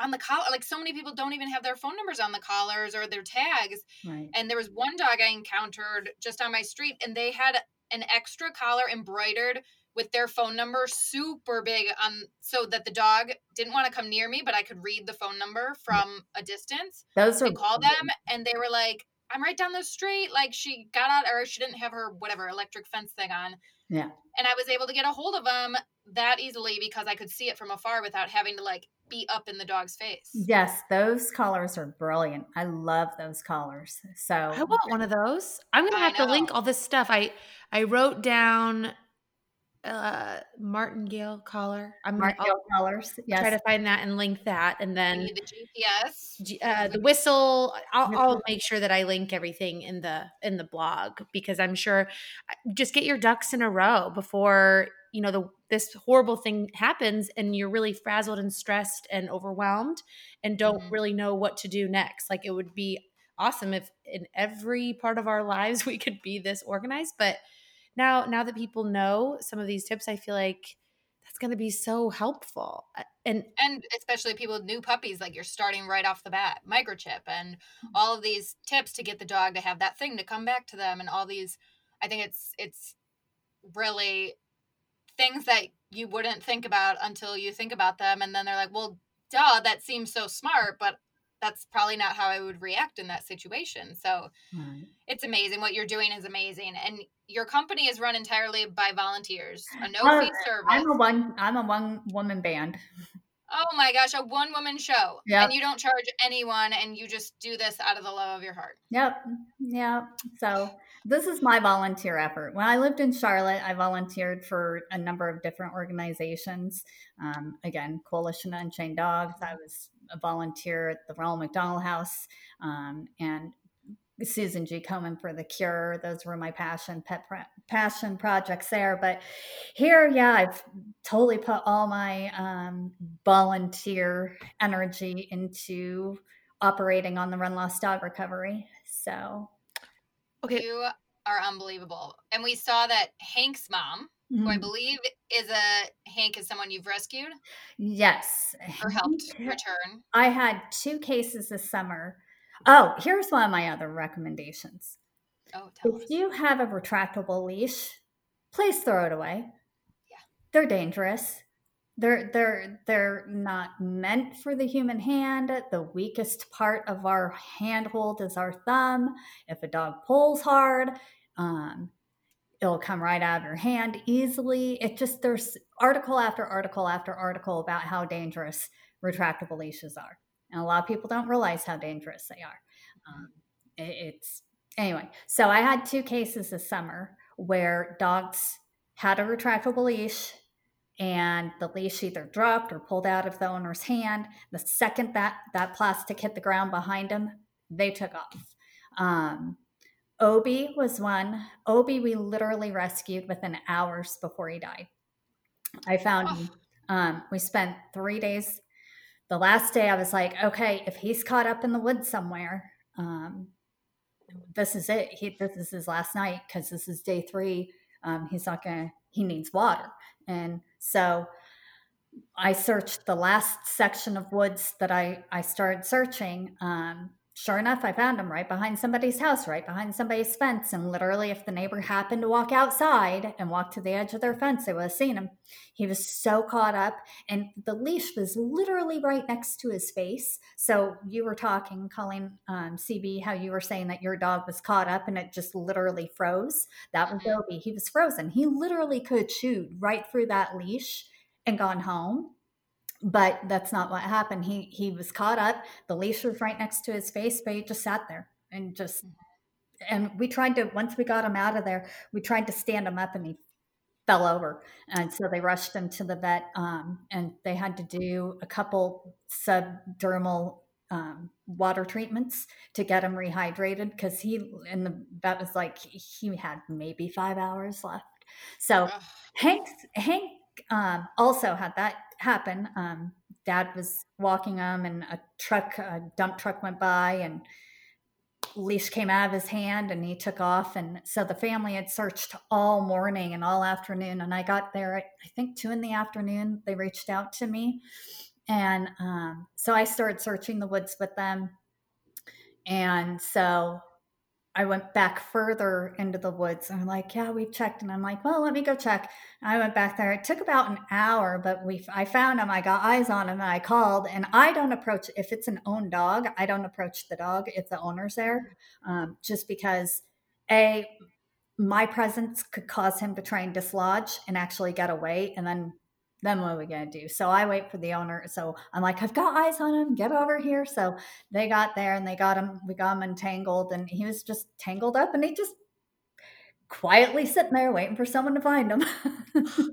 Speaker 3: on the collar, like so many people don't even have their phone numbers on the collars or their tags. Right. And there was one dog I encountered just on my street, and they had an extra collar embroidered with their phone number super big on so that the dog didn't want to come near me, but I could read the phone number from a distance.
Speaker 1: Those are
Speaker 3: and call them and they were like, I'm right down the street. Like she got out or she didn't have her whatever electric fence thing on.
Speaker 1: Yeah.
Speaker 3: And I was able to get a hold of them that easily because I could see it from afar without having to like be up in the dog's face.
Speaker 1: Yes, those collars are brilliant. I love those collars. So
Speaker 2: I want one of those. I'm gonna have to link all this stuff. I I wrote down uh martingale collar.
Speaker 1: I'm martingale collars.
Speaker 2: Yes. Try to find that and link that, and then
Speaker 3: the GPS,
Speaker 2: uh, the whistle. I'll, I'll, make sure that I link everything in the in the blog because I'm sure. Just get your ducks in a row before you know the this horrible thing happens, and you're really frazzled and stressed and overwhelmed, and don't mm-hmm. really know what to do next. Like it would be awesome if in every part of our lives we could be this organized, but now now that people know some of these tips, I feel like that's going to be so helpful. And
Speaker 3: and especially people with new puppies, like you're starting right off the bat, microchip and mm. all of these tips to get the dog to have that thing to come back to them, and all these. I think it's it's really things that you wouldn't think about until you think about them, and then they're like, well, duh, that seems so smart, but that's probably not how I would react in that situation. So right. it's amazing. What you're doing is amazing. And your company is run entirely by volunteers, a no fee service.
Speaker 1: I'm a one I'm a one woman band.
Speaker 3: Oh my gosh, a one woman show. Yeah. And you don't charge anyone and you just do this out of the love of your heart.
Speaker 1: Yep. Yeah. So this is my volunteer effort. When I lived in Charlotte, I volunteered for a number of different organizations. Um, again, Coalition Unchained Dogs. I was a volunteer at the Ronald McDonald House um, and Susan G. Komen for the Cure. Those were my passion pet passion projects there. But here, yeah, I've totally put all my um, volunteer energy into operating on the Run Lost Dog recovery. So,
Speaker 3: okay, you are unbelievable. And we saw that Hank's mom, mm-hmm. who I mm-hmm. believe is a Hank, is someone you've rescued.
Speaker 1: Yes,
Speaker 3: or helped return.
Speaker 1: I had two cases this summer Oh, here's one of my other recommendations.
Speaker 3: Oh,
Speaker 1: if us. you have a retractable leash, please throw it away.
Speaker 3: Yeah.
Speaker 1: They're dangerous. They're they're they're not meant for the human hand. The weakest part of our handhold is our thumb. If a dog pulls hard, um, it'll come right out of your hand easily. It just there's article after article after article about how dangerous retractable leashes are. And a lot of people don't realize how dangerous they are. Um, it, it's anyway. So I had two cases this summer where dogs had a retractable leash and the leash either dropped or pulled out of the owner's hand. The second that that plastic hit the ground behind them, they took off. Um, Obi was one. Obi, we literally rescued within hours before he died. I found oh. Um, we spent three days the last day I was like, okay, if he's caught up in the woods somewhere, um, this is it. He, this is his last night because this is day three. Um, he's not gonna. He needs water, and so I searched the last section of woods that I I started searching. Um, sure enough, I found him right behind somebody's house, right behind somebody's fence. And literally, if the neighbor happened to walk outside and walk to the edge of their fence, they would have seen him. He was so caught up, and the leash was literally right next to his face. So you were talking, Colleen um, CB, how you were saying that your dog was caught up and it just literally froze. That was mm-hmm. Obi. He was frozen. He literally could chewed right through that leash and gone home but that's not what happened. He he was caught up. The leash was right next to his face, but he just sat there and just. And we tried to once we got him out of there, we tried to stand him up, and he fell over. And so they rushed him to the vet, um, and they had to do a couple subdermal um, water treatments to get him rehydrated because he and the vet was like he had maybe five hours left. So Hank Hank um, also had that happen. Um, dad was walking him, and a truck, a dump truck went by, and leash came out of his hand, and he took off. And so the family had searched all morning and all afternoon. And I got there at I think two in the afternoon. They reached out to me, and um, so I started searching the woods with them. And so I went back further into the woods. And I'm like, yeah, we've checked. And I'm like, well, let me go check. And I went back there. It took about an hour, but we I found him. I got eyes on him and I called. And I don't approach, if it's an own dog, I don't approach the dog if the owner's there, um, just because A, my presence could cause him to try and dislodge and actually get away. And then then what are we going to do? So I wait for the owner. So I'm like, I've got eyes on him. Get over here. So they got there and they got him. We got him entangled, and he was just tangled up, and he just quietly sitting there waiting for someone to find him.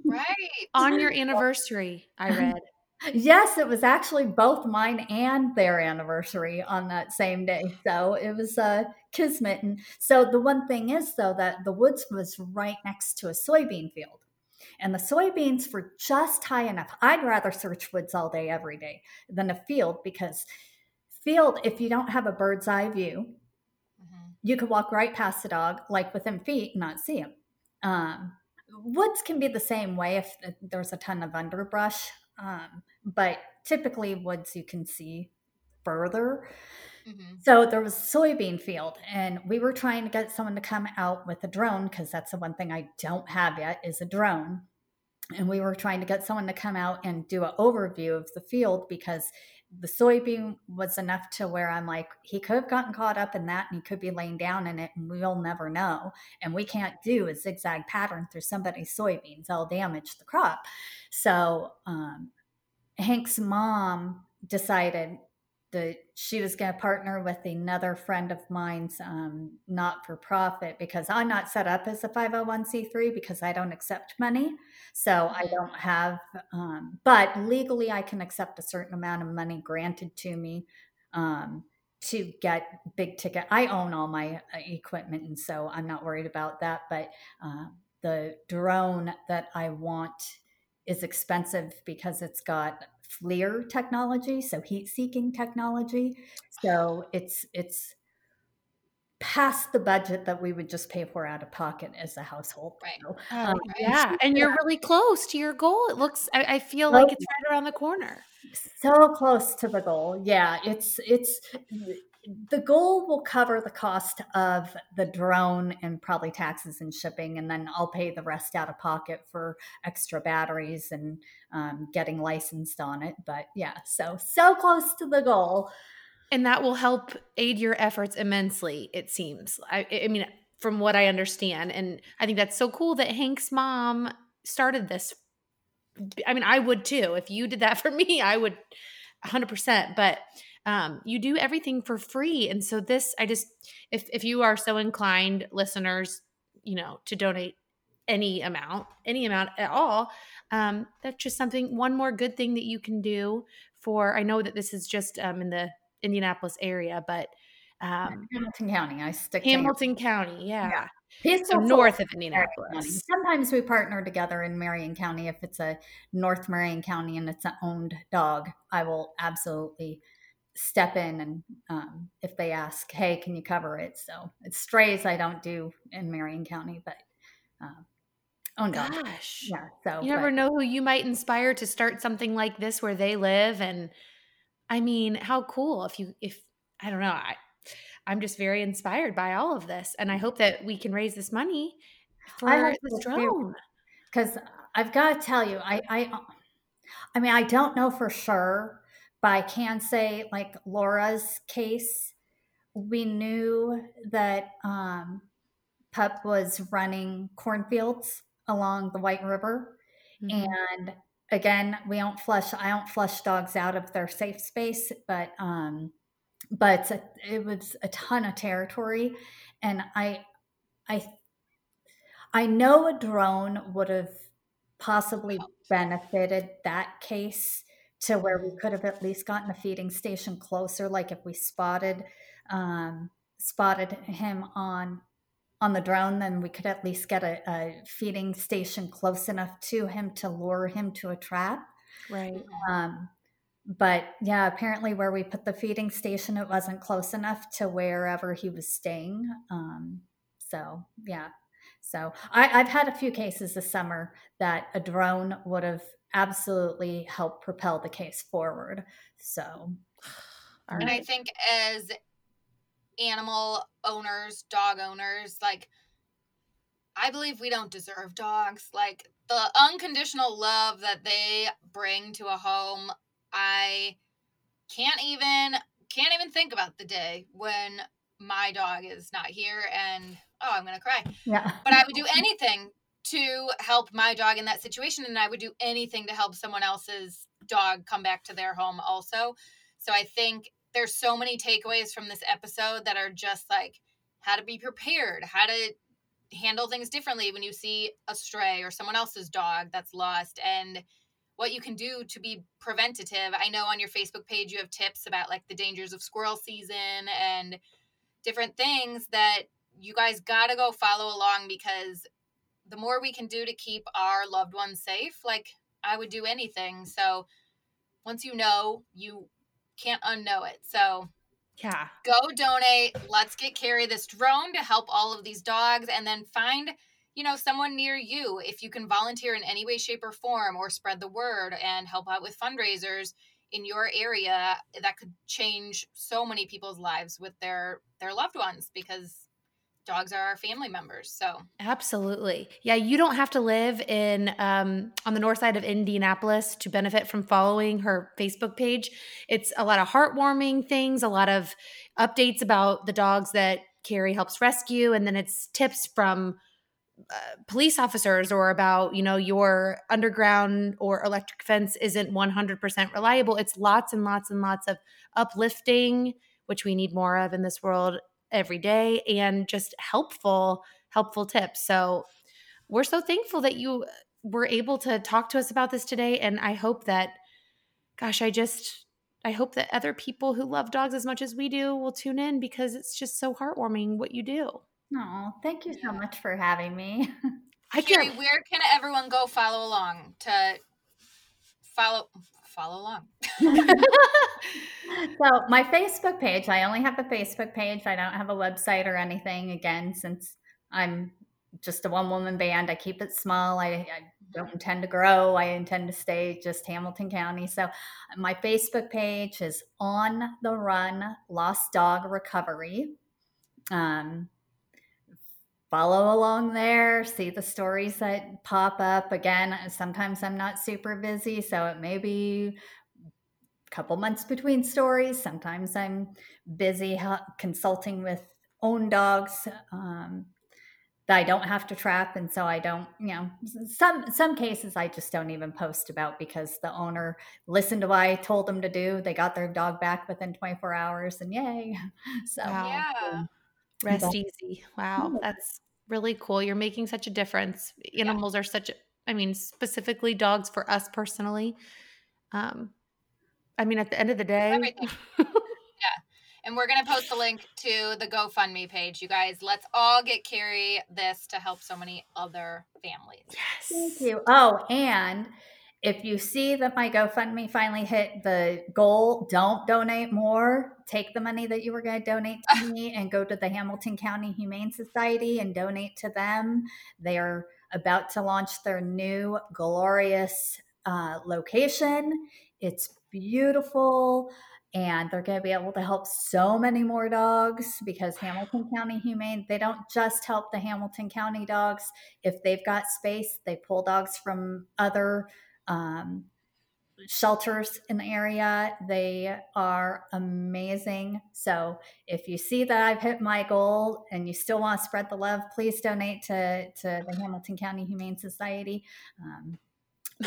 Speaker 3: right
Speaker 2: on your anniversary, I read.
Speaker 1: yes, it was actually both mine and their anniversary on that same day. So it was uh, kismet. And so the one thing is, though, that the woods was right next to a soybean field. And the soybeans were just high enough. I'd rather search woods all day, every day than a field because field, if you don't have a bird's eye view, mm-hmm. you could walk right past the dog, like within feet, and not see him. Um, woods can be the same way if there's a ton of underbrush, um, but typically woods you can see further. Mm-hmm. So there was soybean field, and we were trying to get someone to come out with a drone because that's the one thing I don't have yet is a drone. And we were trying to get someone to come out and do an overview of the field because the soybean was enough to where I'm like, he could have gotten caught up in that and he could be laying down in it, and we'll never know. And we can't do a zigzag pattern through somebody's soybeans, they'll damage the crop. So, um, Hank's mom decided that she was going to partner with another friend of mine's um, not for profit because I'm not set up as a 501c3 because I don't accept money. So I mm-hmm. don't have, um, but legally I can accept a certain amount of money granted to me um, to get big ticket. I own all my uh, equipment and so I'm not worried about that. But uh, the drone that I want is expensive because it's got FLIR technology, so heat seeking technology. So it's it's past the budget that we would just pay for out of pocket as a household.
Speaker 3: Right.
Speaker 2: So, oh, um, yeah, and you're really close to your goal. It looks. I, I feel like it's right around the corner.
Speaker 1: So close to the goal. Yeah, it's it's the goal will cover the cost of the drone and probably taxes and shipping, and then I'll pay the rest out of pocket for extra batteries and um, getting licensed on it. But yeah, so so close to the goal,
Speaker 2: and that will help aid your efforts immensely. It seems. I, I mean, from what I understand, and I think that's so cool that Hank's mom started this. I mean, I would too. If you did that for me, I would 100%. But um, you do everything for free. And so this, I just, if if you are so inclined, listeners, you know, to donate any amount, any amount at all, um, that's just something. One more good thing that you can do for. I know that this is just um, in the Indianapolis area, but um,
Speaker 1: Hamilton County. I stick
Speaker 2: Hamilton County. Yeah.
Speaker 1: yeah.
Speaker 2: so north of Indianapolis.
Speaker 1: Sometimes we partner together in Marion County. If it's a North Marion County and it's an owned dog, I will absolutely step in and um, if they ask, hey, can you cover it? So it's strays I don't do in Marion County, but uh, oh
Speaker 2: gosh,
Speaker 1: yeah. So
Speaker 2: you never
Speaker 1: but,
Speaker 2: know who you might inspire to start something like this where they live, and I mean, how cool if you if I don't know I. I'm just very inspired by all of this, and I hope that we can raise this money for this drone.
Speaker 1: Because I've got to tell you, I, I, I mean, I don't know for sure but I can say, like Laura's case, we knew that um, Pup was running cornfields along the White River. Mm-hmm. And again, we don't flush, I don't flush dogs out of their safe space, but, um, but it was a ton of territory. And I, I, I know a drone would have possibly benefited that case to where we could have at least gotten a feeding station closer like if we spotted um, spotted him on on the drone then we could at least get a, a, feeding station close enough to him to lure him to a trap.
Speaker 2: Right.
Speaker 1: Um, but yeah apparently where we put the feeding station it wasn't close enough to wherever he was staying. Um, so yeah so I, i've had a few cases this summer that a drone would have absolutely helped propel the case forward. So,
Speaker 3: and I think as animal owners, dog owners, like I believe we don't deserve dogs. Like the unconditional love that they bring to a home, I can't even can't even think about the day when my dog is not here and oh, I'm going to cry.
Speaker 1: Yeah.
Speaker 3: But I would do anything to help my dog in that situation and I would do anything to help someone else's dog come back to their home also. So I think there's so many takeaways from this episode that are just like how to be prepared, how to handle things differently when you see a stray or someone else's dog that's lost and what you can do to be preventative. I know on your Facebook page you have tips about like the dangers of squirrel season and different things that you guys got to go follow along because the more we can do to keep our loved ones safe, like I would do anything. So once you know, you can't unknow it. So
Speaker 2: yeah.
Speaker 3: Go donate. Let's get Carrie this drone to help all of these dogs and then find, you know, someone near you. If you can volunteer in any way, shape, or form or spread the word and help out with fundraisers in your area, that could change so many people's lives with their their loved ones because dogs are our family members. So
Speaker 2: absolutely, yeah. You don't have to live in um, on the north side of Indianapolis to benefit from following her Facebook page. It's a lot of heartwarming things, a lot of updates about the dogs that Carrie helps rescue, and then it's tips from uh, police officers or about you know your underground or electric fence isn't 100% reliable it's lots and lots and lots of uplifting which we need more of in this world every day and just helpful helpful tips. So we're so thankful that you uh, were able to talk to us about this today and i hope that gosh i just i hope that other people who love dogs as much as we do will tune in because it's just so heartwarming what you do.
Speaker 1: Oh thank you so much for having me.
Speaker 3: I Carrie, where can everyone go follow along to follow follow along.
Speaker 1: so my Facebook page, I only have a Facebook page. I don't have a website or anything. Again, since I'm just a one woman band, I keep it small. I, I, don't intend to grow. I intend to stay just Hamilton County. So my Facebook page is on the run Lost Dog Recovery. Um, follow along there, see the stories that pop up. Again, sometimes I'm not super busy, so it may be a couple months between stories. Sometimes I'm busy consulting with own dogs um, that I don't have to trap, and so I don't, you know, some some cases I just don't even post about because the owner listened to what I told them to do. They got their dog back within 24 hours, and yay! So
Speaker 3: wow. yeah.
Speaker 2: Rest but, easy. Wow, that's really cool. You're making such a difference. Animals yeah. are such, I mean, specifically dogs for us personally. Um, I mean, at the end of the day,
Speaker 3: yeah. And we're gonna post the link to the GoFundMe page, you guys. Let's all get Carrie this to help so many other families.
Speaker 1: Yes. Thank you. Oh, and if you see that my GoFundMe finally hit the goal, don't donate more. Take the money that you were going to donate to me and go to the Hamilton County Humane Society and donate to them. They are about to launch their new glorious uh, location. It's beautiful and they're going to be able to help so many more dogs because Hamilton County Humane, they don't just help the Hamilton County dogs. If they've got space, they pull dogs from other um, shelters in the area. They are amazing. So if you see that I've hit my goal and you still want to spread the love, please donate to, to the Hamilton County Humane Society. Um,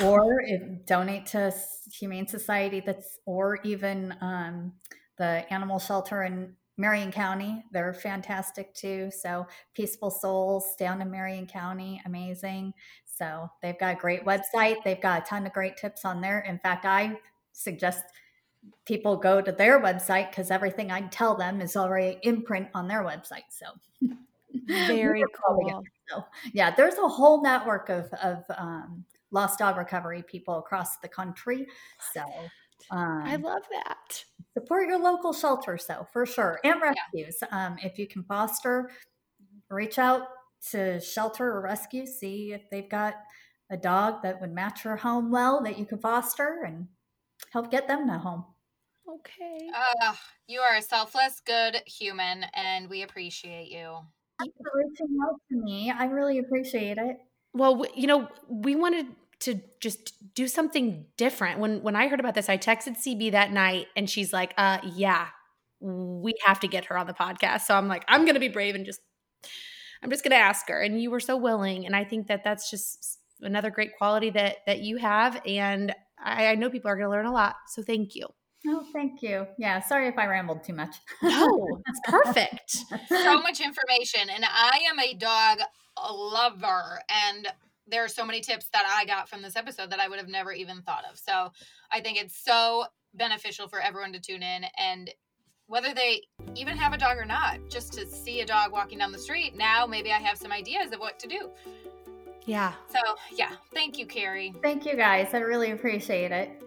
Speaker 1: or if, donate to Humane Society that's or even um, the animal shelter in Marion County. They're fantastic too. So Peaceful Souls down in Marion County, amazing. So they've got a great website. They've got a ton of great tips on there. In fact, I suggest people go to their website because everything I tell them is already in print on their website. So
Speaker 2: very cool.
Speaker 1: So yeah, there's a whole network of, of um, lost dog recovery people across the country. So
Speaker 2: um, I love that.
Speaker 1: Support your local shelters, though, for sure, and rescues. Yeah. Um, if you can foster, reach out to shelter or rescue, see if they've got a dog that would match your home well that you could foster and help get them to home.
Speaker 2: Okay.
Speaker 3: Uh, you are a selfless, good human, and we appreciate you.
Speaker 1: Thanks for reaching out to me. I really appreciate it.
Speaker 2: Well, you know, we wanted to just do something different. When when I heard about this, I texted CB that night and she's like, "Uh yeah, we have to get her on the podcast." So I'm like, I'm going to be brave and just I'm just going to ask her and you were so willing and I think that that's just another great quality that that you have and I, I know people are going to learn a lot. So thank you.
Speaker 1: Oh, thank you. Yeah, sorry if I rambled too much.
Speaker 2: No, it's perfect.
Speaker 3: so much information, and I am a dog lover, and there are so many tips that I got from this episode that I would have never even thought of. So I think it's so beneficial for everyone to tune in and whether they even have a dog or not, just to see a dog walking down the street. Now maybe I have some ideas of what to do.
Speaker 2: Yeah.
Speaker 3: So, yeah, thank you, Carrie.
Speaker 1: Thank you guys. I really appreciate it.